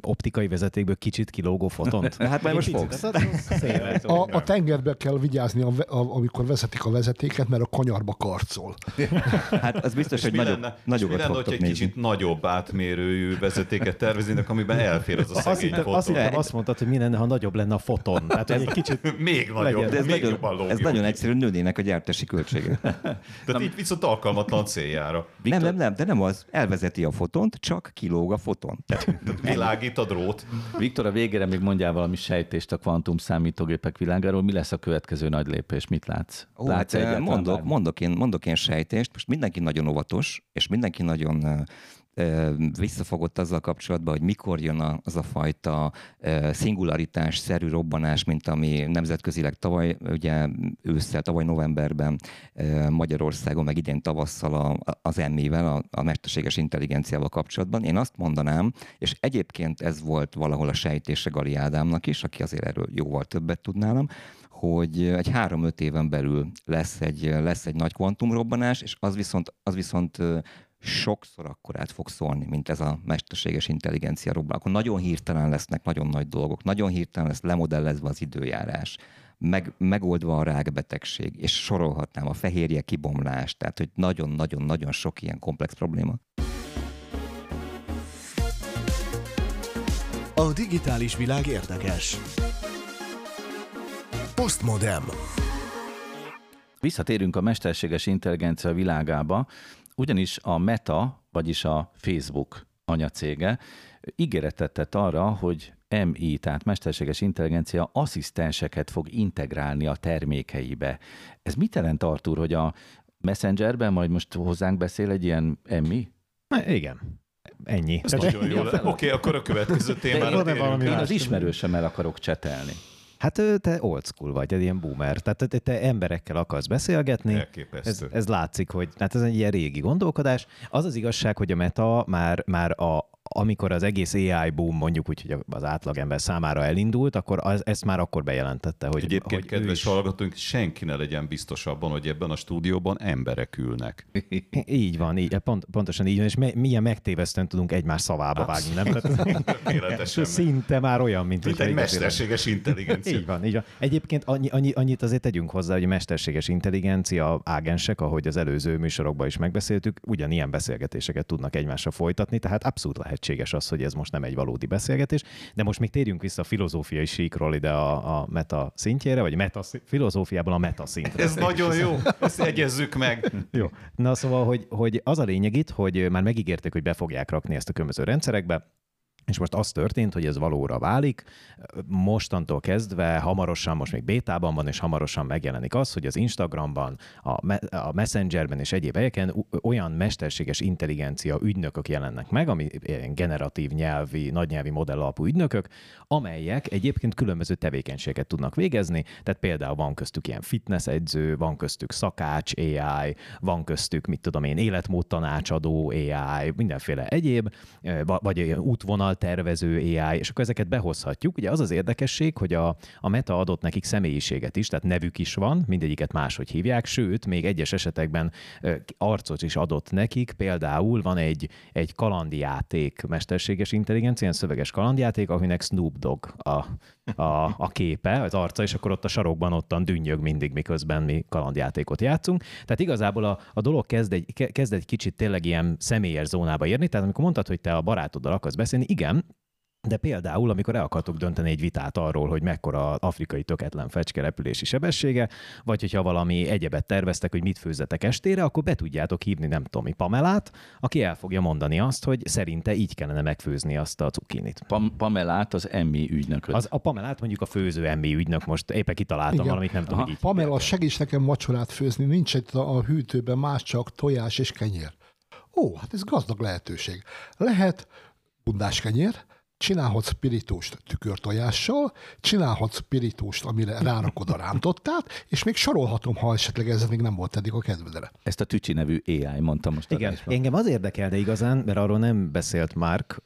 optikai vezetékből kicsit kilógó fotont? Hát majd most fogsz. lesz. A, a tengerbe kell vigyázni, a, ve- a, amikor vezetik a vezetéket, mert a kanyarba karcol. Hát az biztos, És hogy mi nagyobb, lenne, és mi nagyokat lenne, fogtok hogy egy kicsit nagyobb átmérőjű vezetéket terveznének, amiben elfér az a Azt szegény hittem, fotó. azt, hittem, azt mondtad, hogy mi lenne, ha nagyobb lenne a foton. Tehát, egy kicsit Még nagyobb, Legyen. De ez, még nagyon, ez nagyon egyszerű, nőnének a gyártási költsége. Tehát így viszont alkalmatlan céljára. Nem, nem, nem, de nem az. Elvezeti a fotont, csak kilóg a foton. Tehát Világít a drót. Viktor, a végére még mondjál valami sejtést a kvantum számítógépek világáról. Mi lesz a következő nagy lépés? Mit látsz? Ó, látsz hát, egyáltalán mondok, mondok, én, mondok én sejtést, most mindenki nagyon óvatos, és mindenki nagyon ö, visszafogott azzal kapcsolatban, hogy mikor jön az a fajta szingularitás-szerű robbanás, mint ami nemzetközileg tavaly, ugye ősszel, tavaly novemberben Magyarországon, meg idén tavasszal a, az emmével, a, a mesterséges intelligenciával kapcsolatban. Én azt mondanám, és egyébként ez volt valahol a sejtése Gali Ádámnak is, aki azért erről jóval többet tud nálam, hogy egy három-öt éven belül lesz egy, lesz egy nagy kvantumrobbanás, és az viszont, az viszont sokszor akkorát fog szólni, mint ez a mesterséges intelligencia robbanás. Akkor nagyon hirtelen lesznek nagyon nagy dolgok, nagyon hirtelen lesz lemodellezve az időjárás, meg, megoldva a rákbetegség, és sorolhatnám a fehérje kibomlás, tehát hogy nagyon-nagyon-nagyon sok ilyen komplex probléma. A digitális világ érdekes. Postmodem. Visszatérünk a mesterséges intelligencia világába, ugyanis a Meta, vagyis a Facebook anyacége ígéretet tett arra, hogy MI, tehát mesterséges intelligencia asszisztenseket fog integrálni a termékeibe. Ez mit jelent, Artur, hogy a Messengerben majd most hozzánk beszél egy ilyen MI? Na, igen. Ennyi. Ez nagyon jó. Oké, okay, akkor a következő témára Én rá. az ismerősömmel akarok csetelni. Hát te old school vagy, egy ilyen boomer. Tehát te, te emberekkel akarsz beszélgetni. Ez, ez látszik, hogy hát ez egy ilyen régi gondolkodás. Az az igazság, hogy a Meta már, már a, amikor az egész AI boom mondjuk úgy, hogy az átlagember számára elindult, akkor az, ezt már akkor bejelentette, hogy, Egyébként, hogy kedves is- hallgatóink, senki ne legyen biztos abban, hogy ebben a stúdióban emberek ülnek. Így van, így, pont, pontosan így van, és me, milyen megtévesztően tudunk egymás szavába vágni, nem? Tehát, szinte már olyan, mint, Mint egy mesterséges intelligencia. Így van, így van. Egyébként annyi, annyi, annyit azért tegyünk hozzá, hogy a mesterséges intelligencia ágensek, ahogy az előző műsorokban is megbeszéltük, ugyanilyen beszélgetéseket tudnak egymással folytatni, tehát abszolút lehetséges az, hogy ez most nem egy valódi beszélgetés. De most még térjünk vissza a filozófiai síkról ide a, a meta szintjére, vagy meta, filozófiából a meta szintre. Ez nagyon jó, ezt egyezzük meg. Jó. Na szóval, hogy, hogy az a lényeg itt, hogy már megígérték, hogy be fogják rakni ezt a különböző rendszerekbe, és most az történt, hogy ez valóra válik. Mostantól kezdve hamarosan, most még bétában van, és hamarosan megjelenik az, hogy az Instagramban, a, me- a Messengerben és egyéb helyeken olyan mesterséges intelligencia ügynökök jelennek meg, ami ilyen generatív nyelvi, nagynyelvi modell alapú ügynökök, amelyek egyébként különböző tevékenységet tudnak végezni. Tehát például van köztük ilyen fitness edző, van köztük szakács AI, van köztük, mit tudom én, életmód tanácsadó AI, mindenféle egyéb, va- vagy ilyen útvonal tervező AI, és akkor ezeket behozhatjuk. Ugye az az érdekesség, hogy a, a Meta adott nekik személyiséget is, tehát nevük is van, mindegyiket máshogy hívják, sőt, még egyes esetekben arcot is adott nekik, például van egy, egy kalandjáték, mesterséges intelligencia, ilyen szöveges kalandjáték, aminek Snoop Dogg a, a, a képe, az arca, és akkor ott a sarokban ottan dünnyög mindig, miközben mi kalandjátékot játszunk. Tehát igazából a, a dolog kezd egy, ke- kezd egy kicsit tényleg ilyen személyes zónába érni, tehát amikor mondtad, hogy te a barátoddal akarsz beszélni, igen, de például, amikor el akartok dönteni egy vitát arról, hogy mekkora afrikai töketlen fecske repülési sebessége, vagy hogyha valami egyebet terveztek, hogy mit főzzetek estére, akkor be tudjátok hívni, nem tudom, mi Pamelát, aki el fogja mondani azt, hogy szerinte így kellene megfőzni azt a cukinit. Pam- Pamelát, az MI ügynököt. Az, a Pamelát mondjuk a főző emmi ügynök, most éppen kitaláltam Igen. valamit, nem tudom, Aha. hogy így. Pamela, segíts nekem vacsorát főzni, nincs itt a a hűtőben más csak tojás és kenyér. Ó, hát ez gazdag lehetőség. Lehet bundás kenyér, csinálhatsz pirítóst tükörtojással, csinálhatsz pirítóst, amire rárakod a rántottát, és még sorolhatom, ha esetleg ez még nem volt eddig a kedvedre. Ezt a Tücsi nevű AI mondta most. Igen, adásban. engem az érdekelne igazán, mert arról nem beszélt Mark,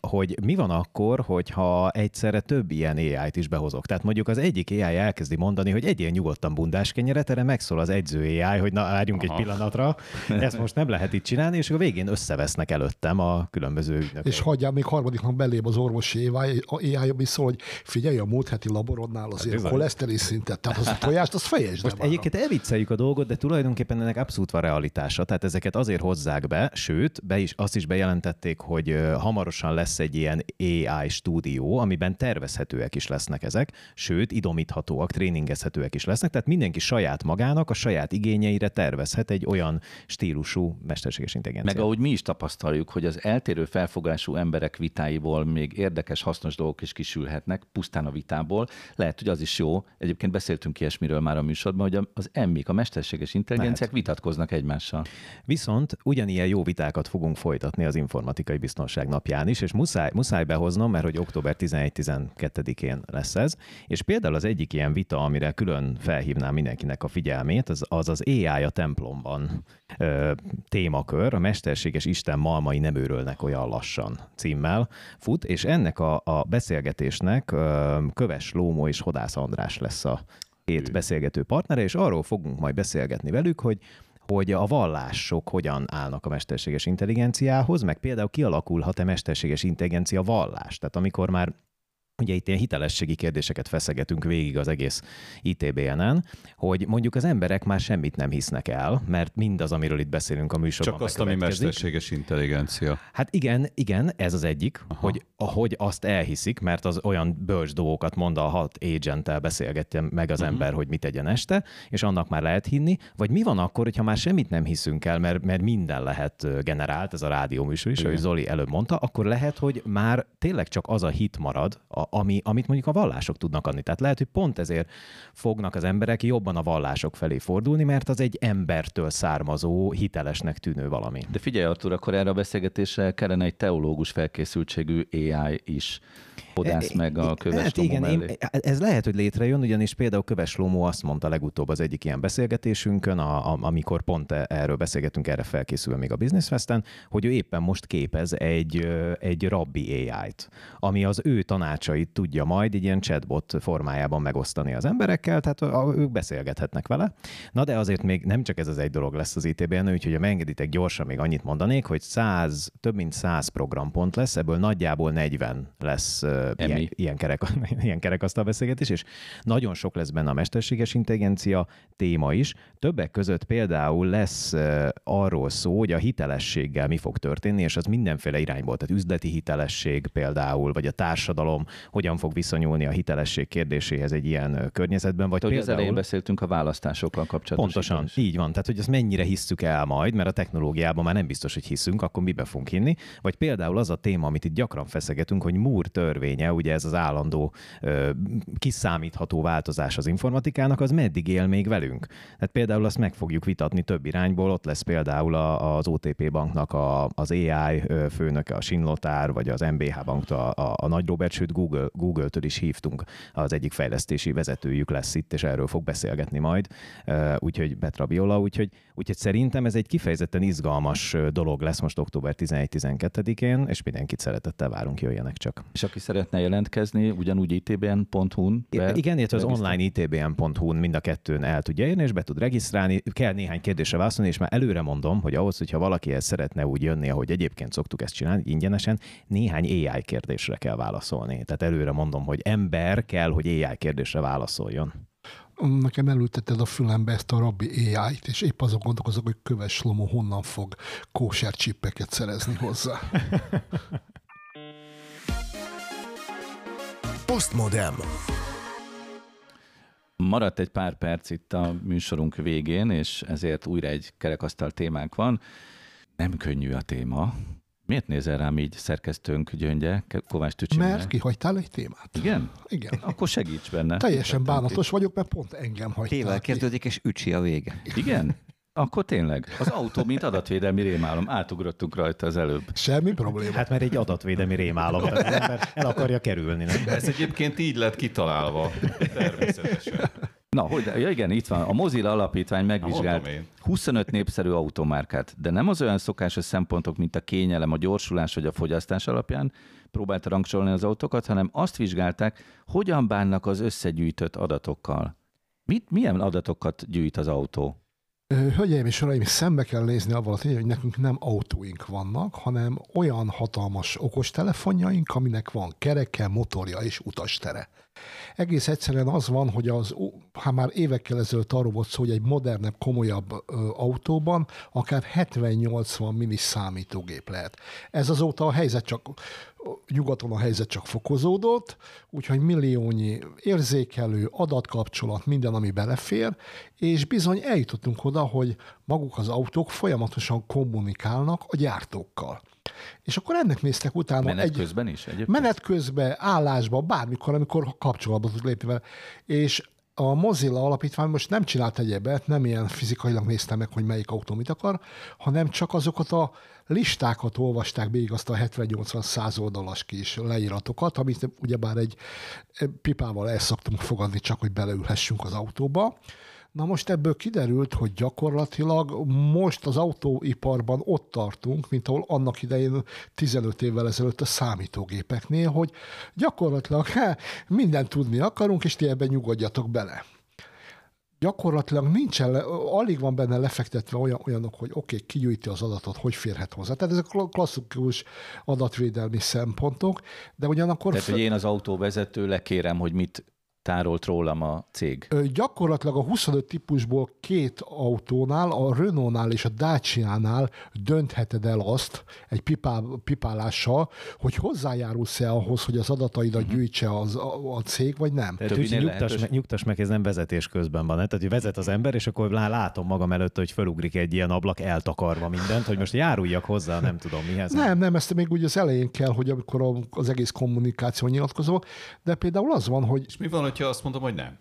hogy mi van akkor, hogyha egyszerre több ilyen AI-t is behozok. Tehát mondjuk az egyik AI elkezdi mondani, hogy egyél nyugodtan bundás kenyeret, erre megszól az egyző AI, hogy na, várjunk egy pillanatra, ezt most nem lehet itt csinálni, és akkor végén összevesznek előttem a különböző ügynökök. És hagyjál még harmadiknak belép az orvosi ami szól, hogy figyelj, a múlt heti laborodnál azért bizony. a koleszterin szintet, tehát az a tojást, az fejesd Most egyébként elvicceljük a dolgot, de tulajdonképpen ennek abszolút van realitása. Tehát ezeket azért hozzák be, sőt, be is, azt is bejelentették, hogy hamarosan lesz egy ilyen AI stúdió, amiben tervezhetőek is lesznek ezek, sőt, idomíthatóak, tréningezhetőek is lesznek, tehát mindenki saját magának, a saját igényeire tervezhet egy olyan stílusú mesterséges intelligenciát. Meg ahogy mi is tapasztaljuk, hogy az eltérő felfogású emberek vitáiból még érdekes, hasznos dolgok is kisülhetnek, pusztán a vitából. Lehet, hogy az is jó. Egyébként beszéltünk ilyesmiről már a műsorban, hogy az emmik, a mesterséges intelligenciák vitatkoznak egymással. Viszont ugyanilyen jó vitákat fogunk folytatni az informatikai biztonság napján is, és muszáj, muszáj behoznom, mert hogy október 11-12-én lesz ez, és például az egyik ilyen vita, amire külön felhívnám mindenkinek a figyelmét, az az, az AI a templomban ö, témakör, a mesterséges Isten malmai nem őrölnek olyan lassan címmel fut, és ennek a, a beszélgetésnek Köves Lómó és Hodász András lesz a két beszélgető partnere, és arról fogunk majd beszélgetni velük, hogy hogy a vallások hogyan állnak a mesterséges intelligenciához, meg például kialakulhat-e mesterséges intelligencia vallás. Tehát amikor már ugye itt ilyen hitelességi kérdéseket feszegetünk végig az egész ITBN-en, hogy mondjuk az emberek már semmit nem hisznek el, mert mindaz, amiről itt beszélünk a műsorban Csak azt, ami mesterséges intelligencia. Hát igen, igen, ez az egyik, Aha. hogy ahogy azt elhiszik, mert az olyan bölcs dolgokat mond a hat agent beszélgetje meg az uh-huh. ember, hogy mit tegyen este, és annak már lehet hinni, vagy mi van akkor, hogyha már semmit nem hiszünk el, mert, mert minden lehet generált, ez a rádió műsor is, hogy Zoli előbb mondta, akkor lehet, hogy már tényleg csak az a hit marad, a, ami, amit mondjuk a vallások tudnak adni. Tehát lehet, hogy pont ezért fognak az emberek jobban a vallások felé fordulni, mert az egy embertől származó, hitelesnek tűnő valami. De figyelj, Artur, akkor erre a beszélgetésre kellene egy teológus felkészültségű AI is Podász meg a köves hát igen, én, ez lehet, hogy létrejön, ugyanis például Köves Lomó azt mondta legutóbb az egyik ilyen beszélgetésünkön, a, a, amikor pont e, erről beszélgetünk, erre felkészül még a Business Festen, hogy ő éppen most képez egy, egy rabbi AI-t, ami az ő tanácsait tudja majd egy ilyen chatbot formájában megosztani az emberekkel, tehát a, ők beszélgethetnek vele. Na de azért még nem csak ez az egy dolog lesz az ITB-en, úgyhogy ha megengeditek gyorsan még annyit mondanék, hogy 100, több mint 100 programpont lesz, ebből nagyjából 40 lesz ilyen, ilyen, kerek, ilyen kerekasztal beszélgetés, és nagyon sok lesz benne a mesterséges intelligencia téma is. Többek között például lesz arról szó, hogy a hitelességgel mi fog történni, és az mindenféle irányból, tehát üzleti hitelesség például, vagy a társadalom hogyan fog viszonyulni a hitelesség kérdéséhez egy ilyen környezetben. Vagy hogy például... az elején beszéltünk a választásokkal kapcsolatban. Pontosan, is. így van. Tehát, hogy ezt mennyire hisszük el majd, mert a technológiában már nem biztos, hogy hiszünk, akkor mibe fogunk hinni. Vagy például az a téma, amit itt gyakran feszegetünk, hogy Moore törvénye, ugye ez az állandó kiszámítható változás az informatikának, az meddig él még velünk? Tehát például azt meg fogjuk vitatni több irányból, ott lesz például az OTP banknak a, az AI főnöke, a Sinlotár, vagy az MBH banktól a, a, Nagy Robert, sőt Google, Google-től is hívtunk, az egyik fejlesztési vezetőjük lesz itt, és erről fog beszélgetni majd, úgyhogy Petra Biola, úgyhogy, úgyhogy szerintem ez egy kifejezetten izgalmas dolog lesz most október 11-12-én, és mindenkit szeretettel várunk, jöjjenek csak. És aki szeretne jelentkezni, ugyanúgy itbn.hu-n. Igen, illetve az online itbn.hu-n mind a kettőn el tudja érni, és be tud regisztrálni, kell néhány kérdésre válaszolni, és már előre mondom, hogy ahhoz, hogyha valaki ezt szeretne úgy jönni, ahogy egyébként szoktuk ezt csinálni, ingyenesen, néhány AI kérdésre kell válaszolni. Tehát előre mondom, hogy ember kell, hogy AI kérdésre válaszoljon nekem elültetted a fülembe ezt a rabbi AI-t, és épp azon gondolkozok, hogy Köves Lomo honnan fog kóser csippeket szerezni hozzá. Postmodem. Maradt egy pár perc itt a műsorunk végén, és ezért újra egy kerekasztal témánk van. Nem könnyű a téma. Miért nézel rám így szerkesztőnk gyöngye, Kovács Tücsi? Mert kihagytál egy témát. Igen? Igen. Akkor segíts benne. Teljesen bánatos vagyok, mert pont engem hagytál Tével kezdődik, és ücsi a vége. Igen? Akkor tényleg. Az autó, mint adatvédelmi rémálom. Átugrottunk rajta az előbb. Semmi probléma. Hát mert egy adatvédelmi rémálom. Tehát az ember el akarja kerülni. Nem? Ez egyébként így lett kitalálva. Természetesen. Na, hogy, ja igen, itt van. A Mozilla alapítvány megvizsgált 25 népszerű automárkát, de nem az olyan szokásos szempontok, mint a kényelem, a gyorsulás vagy a fogyasztás alapján próbálta rangsolni az autókat, hanem azt vizsgálták, hogyan bánnak az összegyűjtött adatokkal. Mit, milyen adatokat gyűjt az autó? Hölgyeim és uraim, szembe kell nézni avval a tényleg, hogy nekünk nem autóink vannak, hanem olyan hatalmas okostelefonjaink, aminek van kereke, motorja és utastere. Egész egyszerűen az van, hogy az, ha már évekkel ezelőtt arról volt szó, hogy egy modernebb, komolyabb ö, autóban akár 70-80 mini számítógép lehet. Ez azóta a helyzet csak nyugaton a helyzet csak fokozódott, úgyhogy milliónyi érzékelő, adatkapcsolat, minden, ami belefér, és bizony eljutottunk oda, hogy maguk az autók folyamatosan kommunikálnak a gyártókkal. És akkor ennek néztek utána. Menet egy, közben is egyébként? Menet közben, állásba, bármikor, amikor kapcsolatba tud lépni vele. És a Mozilla alapítvány most nem csinált egyebet, nem ilyen fizikailag nézte meg, hogy melyik autó mit akar, hanem csak azokat a listákat olvasták végig, azt a 70-80-100 oldalas kis leíratokat, amit ugyebár egy pipával el szoktunk fogadni, csak hogy beleülhessünk az autóba. Na most ebből kiderült, hogy gyakorlatilag most az autóiparban ott tartunk, mint ahol annak idején 15 évvel ezelőtt a számítógépeknél, hogy gyakorlatilag he, mindent tudni akarunk, és ti ebben nyugodjatok bele. gyakorlatilag nincsen, alig van benne lefektetve olyan, olyanok, hogy oké, okay, kigyűjti az adatot, hogy férhet hozzá. Tehát ezek klasszikus adatvédelmi szempontok, de ugyanakkor... Tehát, hogy én az autóvezető lekérem, hogy mit tárolt rólam a cég? Ö, gyakorlatilag a 25 típusból két autónál, a Renault-nál és a Dacia-nál döntheted el azt egy pipá, pipálással, hogy hozzájárulsz-e ahhoz, hogy az adataidat uh-huh. gyűjtse az, a, a cég, vagy nem. Tehát úgy, nyugtass, meg, nyugtass meg, ez nem vezetés közben van. Ne? Tehát, hogy vezet az ember, és akkor látom magam előtt, hogy felugrik egy ilyen ablak eltakarva mindent, hogy most járuljak hozzá, nem tudom mihez. Nem, nem, ezt még úgy az elején kell, hogy amikor az egész kommunikáció nyilatkozó, de például az van, hogy... És mi van, hogyha azt mondom, hogy nem?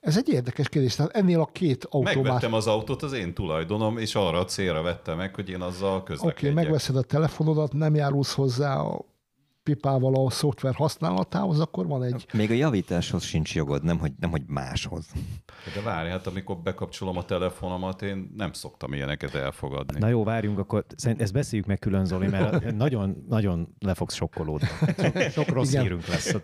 Ez egy érdekes kérdés. Tehát ennél a két autómát... Megvettem az autót, az én tulajdonom, és arra a célra vettem meg, hogy én azzal közlekedjek. Oké, okay, megveszed a telefonodat, nem járulsz hozzá a pipával a szoftver használatához, akkor van egy... Még a javításhoz sincs jogod, nem hogy, nem hogy máshoz. De várj, hát amikor bekapcsolom a telefonomat, én nem szoktam ilyeneket elfogadni. Na jó, várjunk, akkor ezt beszéljük meg külön, Zoli, mert nagyon, nagyon le fogsz sokkolódni. Sok, sok rossz Igen. hírünk lesz.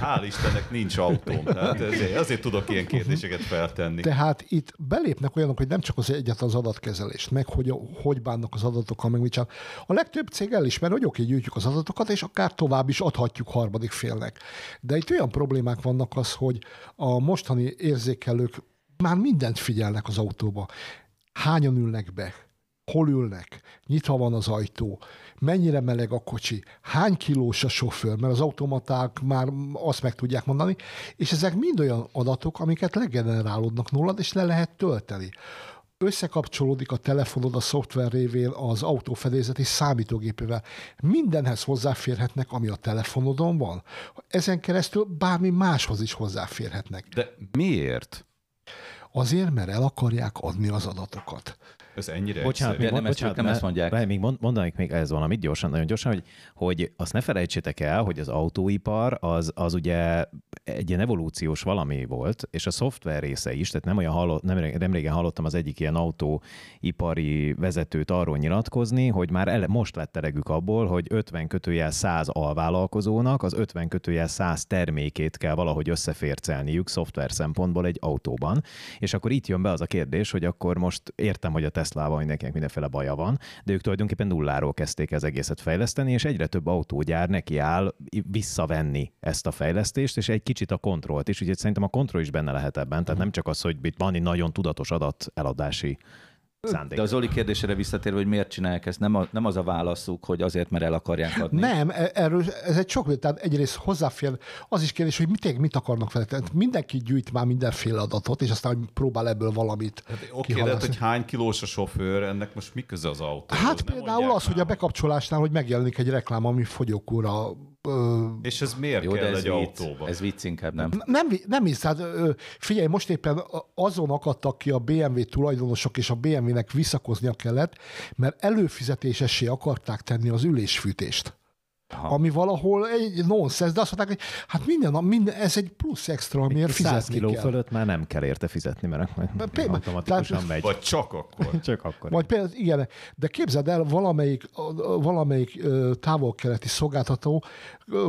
Hál' Istennek nincs autóm, tehát ezért, azért tudok ilyen kérdéseket feltenni. Tehát itt belépnek olyanok, hogy nem csak az egyet az adatkezelést, meg hogy, hogy bánnak az adatokkal, meg mit csinál. A legtöbb cég elismer, hogy oké, gyűjtjük az adatokat, és akár tovább is adhatjuk harmadik félnek. De itt olyan problémák vannak az, hogy a mostani érzékelők már mindent figyelnek az autóba. Hányan ülnek be? Hol ülnek? Nyitva van az ajtó? Mennyire meleg a kocsi? Hány kilós a sofőr? Mert az automaták már azt meg tudják mondani. És ezek mind olyan adatok, amiket legenerálódnak nólad, és le lehet tölteni összekapcsolódik a telefonod a szoftver révén az autófedélzeti számítógépével. Mindenhez hozzáférhetnek, ami a telefonodon van. Ezen keresztül bármi máshoz is hozzáférhetnek. De miért? Azért, mert el akarják adni az adatokat. Ez ennyire bocsánat, még, nem, bocsánat, nem ezt mondják. Még mondanék még ez valamit gyorsan, nagyon gyorsan, hogy, hogy azt ne felejtsétek el, hogy az autóipar az, az ugye egy ilyen evolúciós valami volt, és a szoftver része is, tehát nem olyan hallott, nem, nem régen hallottam az egyik ilyen autóipari vezetőt arról nyilatkozni, hogy már ele, most lett teregük abból, hogy 50 kötőjel 100 alvállalkozónak az 50 kötőjel 100 termékét kell valahogy összefércelniük szoftver szempontból egy autóban, és akkor itt jön be az a kérdés, hogy akkor most értem, hogy a Teslával mindenkinek mindenféle baja van, de ők tulajdonképpen nulláról kezdték az egészet fejleszteni, és egyre több autógyár neki áll visszavenni ezt a fejlesztést, és egy kicsit a kontrollt is, úgyhogy szerintem a kontroll is benne lehet ebben, tehát nem csak az, hogy itt van egy nagyon tudatos adat eladási szándék. De az Zoli kérdésére visszatérve, hogy miért csinálják ezt, nem, a, nem az a válaszuk, hogy azért, mert el akarják adni. Nem, e- erről, ez egy sok, tehát egyrészt hozzáfér, az is kérdés, hogy mit, mit akarnak vele. Tehát mindenki gyűjt már mindenféle adatot, és aztán próbál ebből valamit hát, Oké, okay, de hogy hány kilós a sofőr, ennek most mi köze az autó? Hát például az, hogy a bekapcsolásnál, hogy megjelenik egy reklám, ami fogyókúra és ez miért Jó, kell ez egy vicc, autóba? Ez vicc inkább, nem? Nem, nem hisz, hát figyelj, most éppen azon akadtak ki a BMW tulajdonosok, és a BMW-nek visszakoznia kellett, mert előfizetésessé akarták tenni az ülésfűtést. Aha. ami valahol egy nonsens, de azt mondták, hogy hát minden, minden ez egy plusz extra, amiért fizetni 100 kiló kell. fölött már nem kell érte fizetni, mert majd automatikusan tehát, megy. Vagy csak akkor. csak akkor. Vagy például, igen, de képzeld el, valamelyik, valamelyik távol-keleti szolgáltató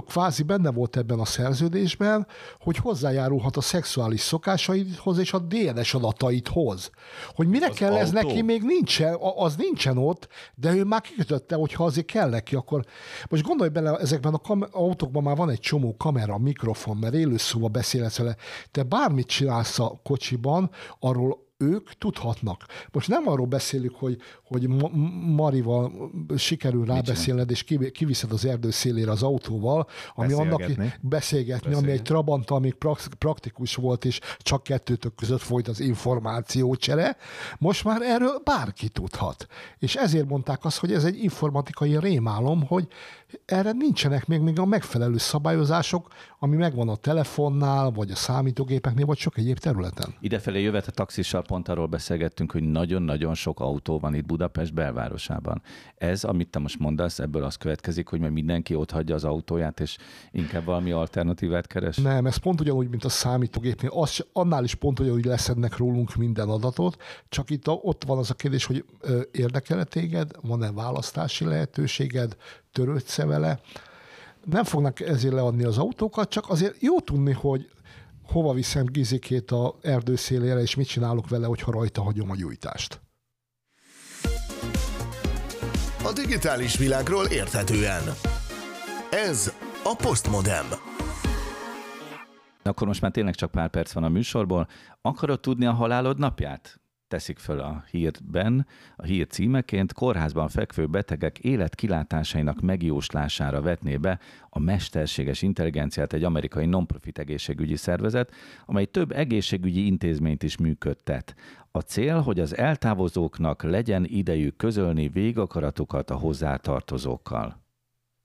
kvázi benne volt ebben a szerződésben, hogy hozzájárulhat a szexuális szokásaidhoz és a DNS adataidhoz. Hogy mire az kell autó? ez neki, még nincsen, az nincsen ott, de ő már kikötötte, hogy ha azért kell neki, akkor most gondolj bele, ezekben a kam- autókban már van egy csomó kamera, mikrofon, mert élőszóval beszélhetsz vele. Te bármit csinálsz a kocsiban, arról ők tudhatnak. Most nem arról beszélünk, hogy, hogy Marival sikerül rábeszélned, és kiviszed az erdő szélére az autóval, ami annak beszélgetni, beszélgetni ami egy Trabant, ami praktikus volt, és csak kettőtök között folyt az információcsere. Most már erről bárki tudhat. És ezért mondták azt, hogy ez egy informatikai rémálom, hogy erre nincsenek még, még a megfelelő szabályozások, ami megvan a telefonnál, vagy a számítógépeknél, vagy sok egyéb területen. Idefelé jövet a taxissal pont arról beszélgettünk, hogy nagyon-nagyon sok autó van itt Budapest belvárosában. Ez, amit te most mondasz, ebből az következik, hogy majd mindenki ott hagyja az autóját, és inkább valami alternatívát keres? Nem, ez pont ugyanúgy, mint a számítógépnél. Az, annál is pont ugyanúgy leszednek rólunk minden adatot, csak itt ott van az a kérdés, hogy érdekel téged, van-e választási lehetőséged, törődsz vele. Nem fognak ezért leadni az autókat, csak azért jó tudni, hogy hova viszem Gizikét a erdő szélére, és mit csinálok vele, hogyha rajta hagyom a gyújtást. A digitális világról érthetően. Ez a Postmodem. Akkor most már tényleg csak pár perc van a műsorból. Akarod tudni a halálod napját? Teszik föl a hírben, a hír címeként kórházban fekvő betegek életkilátásainak megjóslására vetné be a mesterséges intelligenciát egy amerikai non-profit egészségügyi szervezet, amely több egészségügyi intézményt is működtet. A cél, hogy az eltávozóknak legyen idejük közölni végakaratukat a hozzátartozókkal.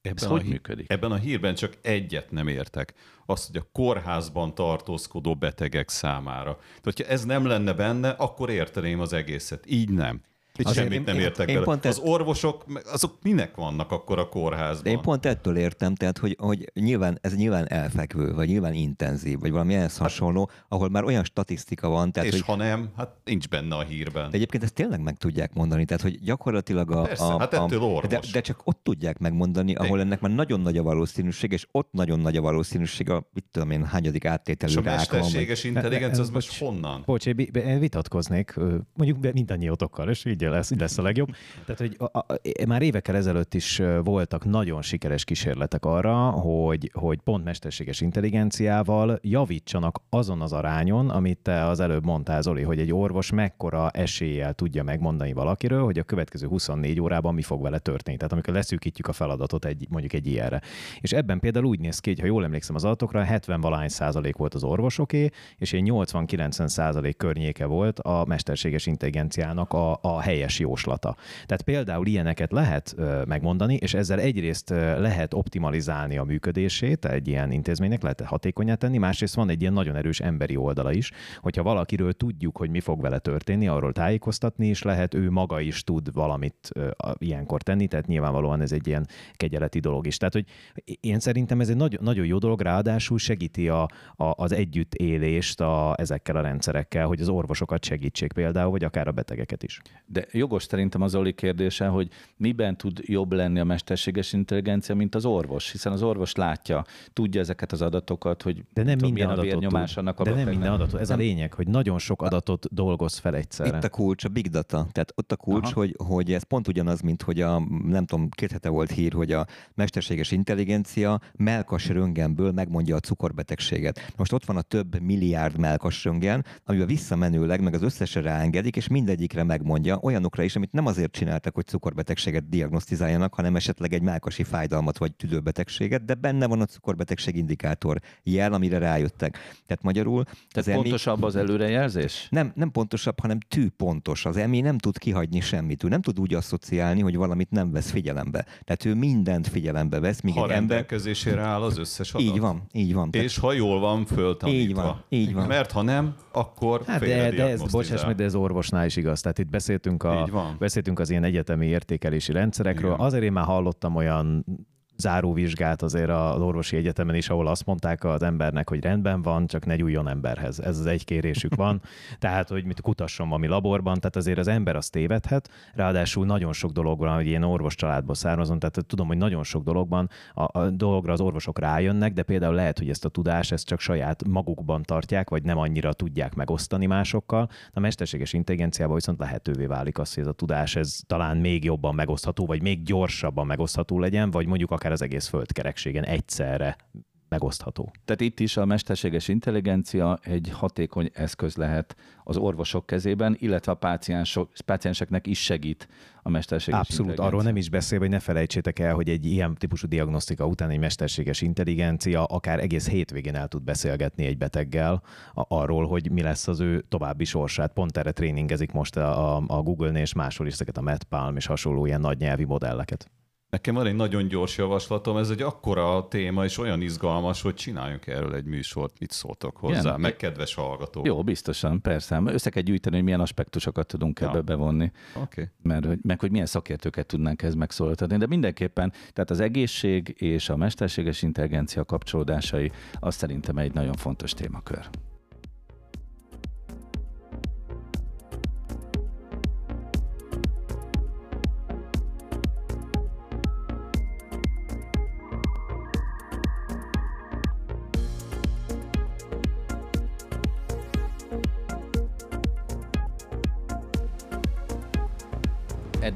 Ebben Ez hogy hí- működik? Ebben a hírben csak egyet nem értek. Azt, hogy a kórházban tartózkodó betegek számára. Tehát, hogyha ez nem lenne benne, akkor érteném az egészet. Így nem. Itt Azért semmit én- nem én- értek én bele. pont Az ezt- orvosok, azok minek vannak akkor a kórházban? Én pont ettől értem, tehát hogy, hogy nyilván, ez nyilván elfekvő, vagy nyilván intenzív, vagy valami ehhez hasonló, ahol már olyan statisztika van, tehát És hogy ha nem, hát nincs benne a hírben. De egyébként ezt tényleg meg tudják mondani, tehát hogy gyakorlatilag a... Persze, a, hát a ettől orvos. de, de csak ott tudják megmondani, ahol Igen. ennek már nagyon nagy a valószínűség, és ott nagyon nagy a valószínűség a, mit tudom én, hányadik áttételű És a rák van. vagy- mesterséges intelligencia az most honnan? Bocs, én én vitatkoznék, mondjuk be- mindannyiótokkal, és így lesz, így lesz a legjobb. Tehát, hogy a, a, már évekkel ezelőtt is voltak nagyon sikeres kísérletek arra, hogy, hogy pont mesterséges intelligenciával javítsanak azon az arányon, amit te az előbb mondtál, Zoli, hogy egy orvos mekkora eséllyel tudja megmondani valakiről, hogy a következő 24 órában mi fog vele történni. Tehát amikor leszűkítjük a feladatot egy, mondjuk egy ilyenre. És ebben például úgy néz ki, hogy ha jól emlékszem az adatokra, 70 valány százalék volt az orvosoké, és egy 80-90 százalék környéke volt a mesterséges intelligenciának a, a helyes jóslata. Tehát például ilyeneket lehet megmondani, és ezzel egyrészt lehet optimalizálni a működését egy ilyen intézménynek, lehet hatékonyá tenni, másrészt van egy ilyen nagyon erős emberi oldala is, hogyha valakiről tudjuk, hogy mi fog vele történni, arról tájékoztatni is lehet, ő maga is tud valamit ilyenkor tenni, tehát nyilvánvalóan ez egy ilyen kegyeleti dolog is. Tehát, hogy én szerintem ez egy nagyon, nagyon jó dolog, ráadásul segíti a, a, az együttélést a, ezekkel a rendszerekkel, hogy az orvosokat segítsék például, vagy akár a betegeket is. De jogos szerintem az Zoli kérdése, hogy miben tud jobb lenni a mesterséges intelligencia, mint az orvos, hiszen az orvos látja, tudja ezeket az adatokat, hogy De nem tudom, minden a adatot vérnyomás tud. annak a De nem minden adatot. Ez Nem. a lényeg, hogy nagyon sok adatot dolgoz fel egyszerre. Itt a kulcs, a big data. Tehát ott a kulcs, Aha. hogy, hogy ez pont ugyanaz, mint hogy a, nem tudom, két hete volt hír, hogy a mesterséges intelligencia melkas röntgenből megmondja a cukorbetegséget. Most ott van a több milliárd melkas röntgen, amivel visszamenőleg meg az összesre ráengedik, és mindegyikre megmondja olyanokra is, amit nem azért csináltak, hogy cukorbetegséget diagnosztizáljanak, hanem esetleg egy melkasi fájdalmat vagy tüdőbetegséget, de benne van a cukorbetegség indikátor jel, amire rájöttek. Tehát magyarul az Tehát EMI- pontosabb az előrejelzés? nem, nem pontosabb, hanem tűpontos. Az EMI nem tud kihagyni semmit. Ő nem tud úgy asszociálni, hogy valamit nem vesz figyelembe. Tehát ő mindent figyelembe vesz, míg Ha egy ember... rendelkezésére áll az összes adat. Így van, így van. Tehát És ha jól van föltanítva. Így van, így van. Mert ha nem, akkor Hát de, de ez, bocsáss meg, de ez orvosnál is igaz. Tehát itt beszéltünk, a, Így van. beszéltünk az ilyen egyetemi értékelési rendszerekről. Igen. Azért én már hallottam olyan záróvizsgát azért az orvosi egyetemen is, ahol azt mondták az embernek, hogy rendben van, csak ne gyújjon emberhez. Ez az egy kérésük van. Tehát, hogy mit kutasson valami laborban, tehát azért az ember azt tévedhet. Ráadásul nagyon sok dolog van, hogy én orvos családból származom, tehát tudom, hogy nagyon sok dologban a, a dologra az orvosok rájönnek, de például lehet, hogy ezt a tudást ezt csak saját magukban tartják, vagy nem annyira tudják megosztani másokkal. A mesterséges intelligenciával viszont lehetővé válik az, hogy ez a tudás ez talán még jobban megosztható, vagy még gyorsabban megosztható legyen, vagy mondjuk akár az egész földkerekségen egyszerre megosztható. Tehát itt is a mesterséges intelligencia egy hatékony eszköz lehet az orvosok kezében, illetve a páciensok, pácienseknek is segít a mesterséges Abszolút, intelligencia. arról nem is beszél, hogy ne felejtsétek el, hogy egy ilyen típusú diagnosztika után egy mesterséges intelligencia akár egész hétvégén el tud beszélgetni egy beteggel a- arról, hogy mi lesz az ő további sorsát. Pont erre tréningezik most a, a, a Google-nél és máshol is ezeket a MedPalm és hasonló ilyen nagy nyelvi modelleket. Nekem van egy nagyon gyors javaslatom, ez egy akkora téma, és olyan izgalmas, hogy csináljunk erről egy műsort. Mit szóltok hozzá? Igen. Meg kedves hallgatók. Jó, biztosan, persze. Össze kell gyűjteni, hogy milyen aspektusokat tudunk Ja. ebbe bevonni. Okay. mert, hogy- meg hogy milyen szakértőket tudnánk ez megszólaltatni. De mindenképpen, tehát az egészség és a mesterséges intelligencia kapcsolódásai, az szerintem egy nagyon fontos témakör.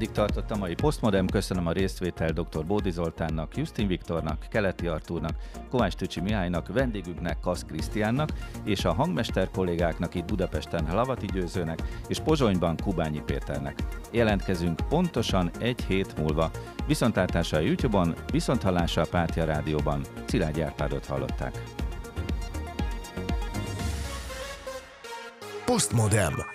Eddig tartott a mai Postmodem, köszönöm a résztvétel dr. Bódi Zoltánnak, Justin Viktornak, Keleti Artúrnak, Kovács Tücsi Mihálynak, vendégünknek, Kasz Krisztiánnak, és a hangmester kollégáknak itt Budapesten Lavati Győzőnek, és Pozsonyban Kubányi Péternek. Jelentkezünk pontosan egy hét múlva. Viszontlátásra a YouTube-on, viszonthallásra a Pátia Rádióban. Szilágy Árpádot hallották. Postmodem.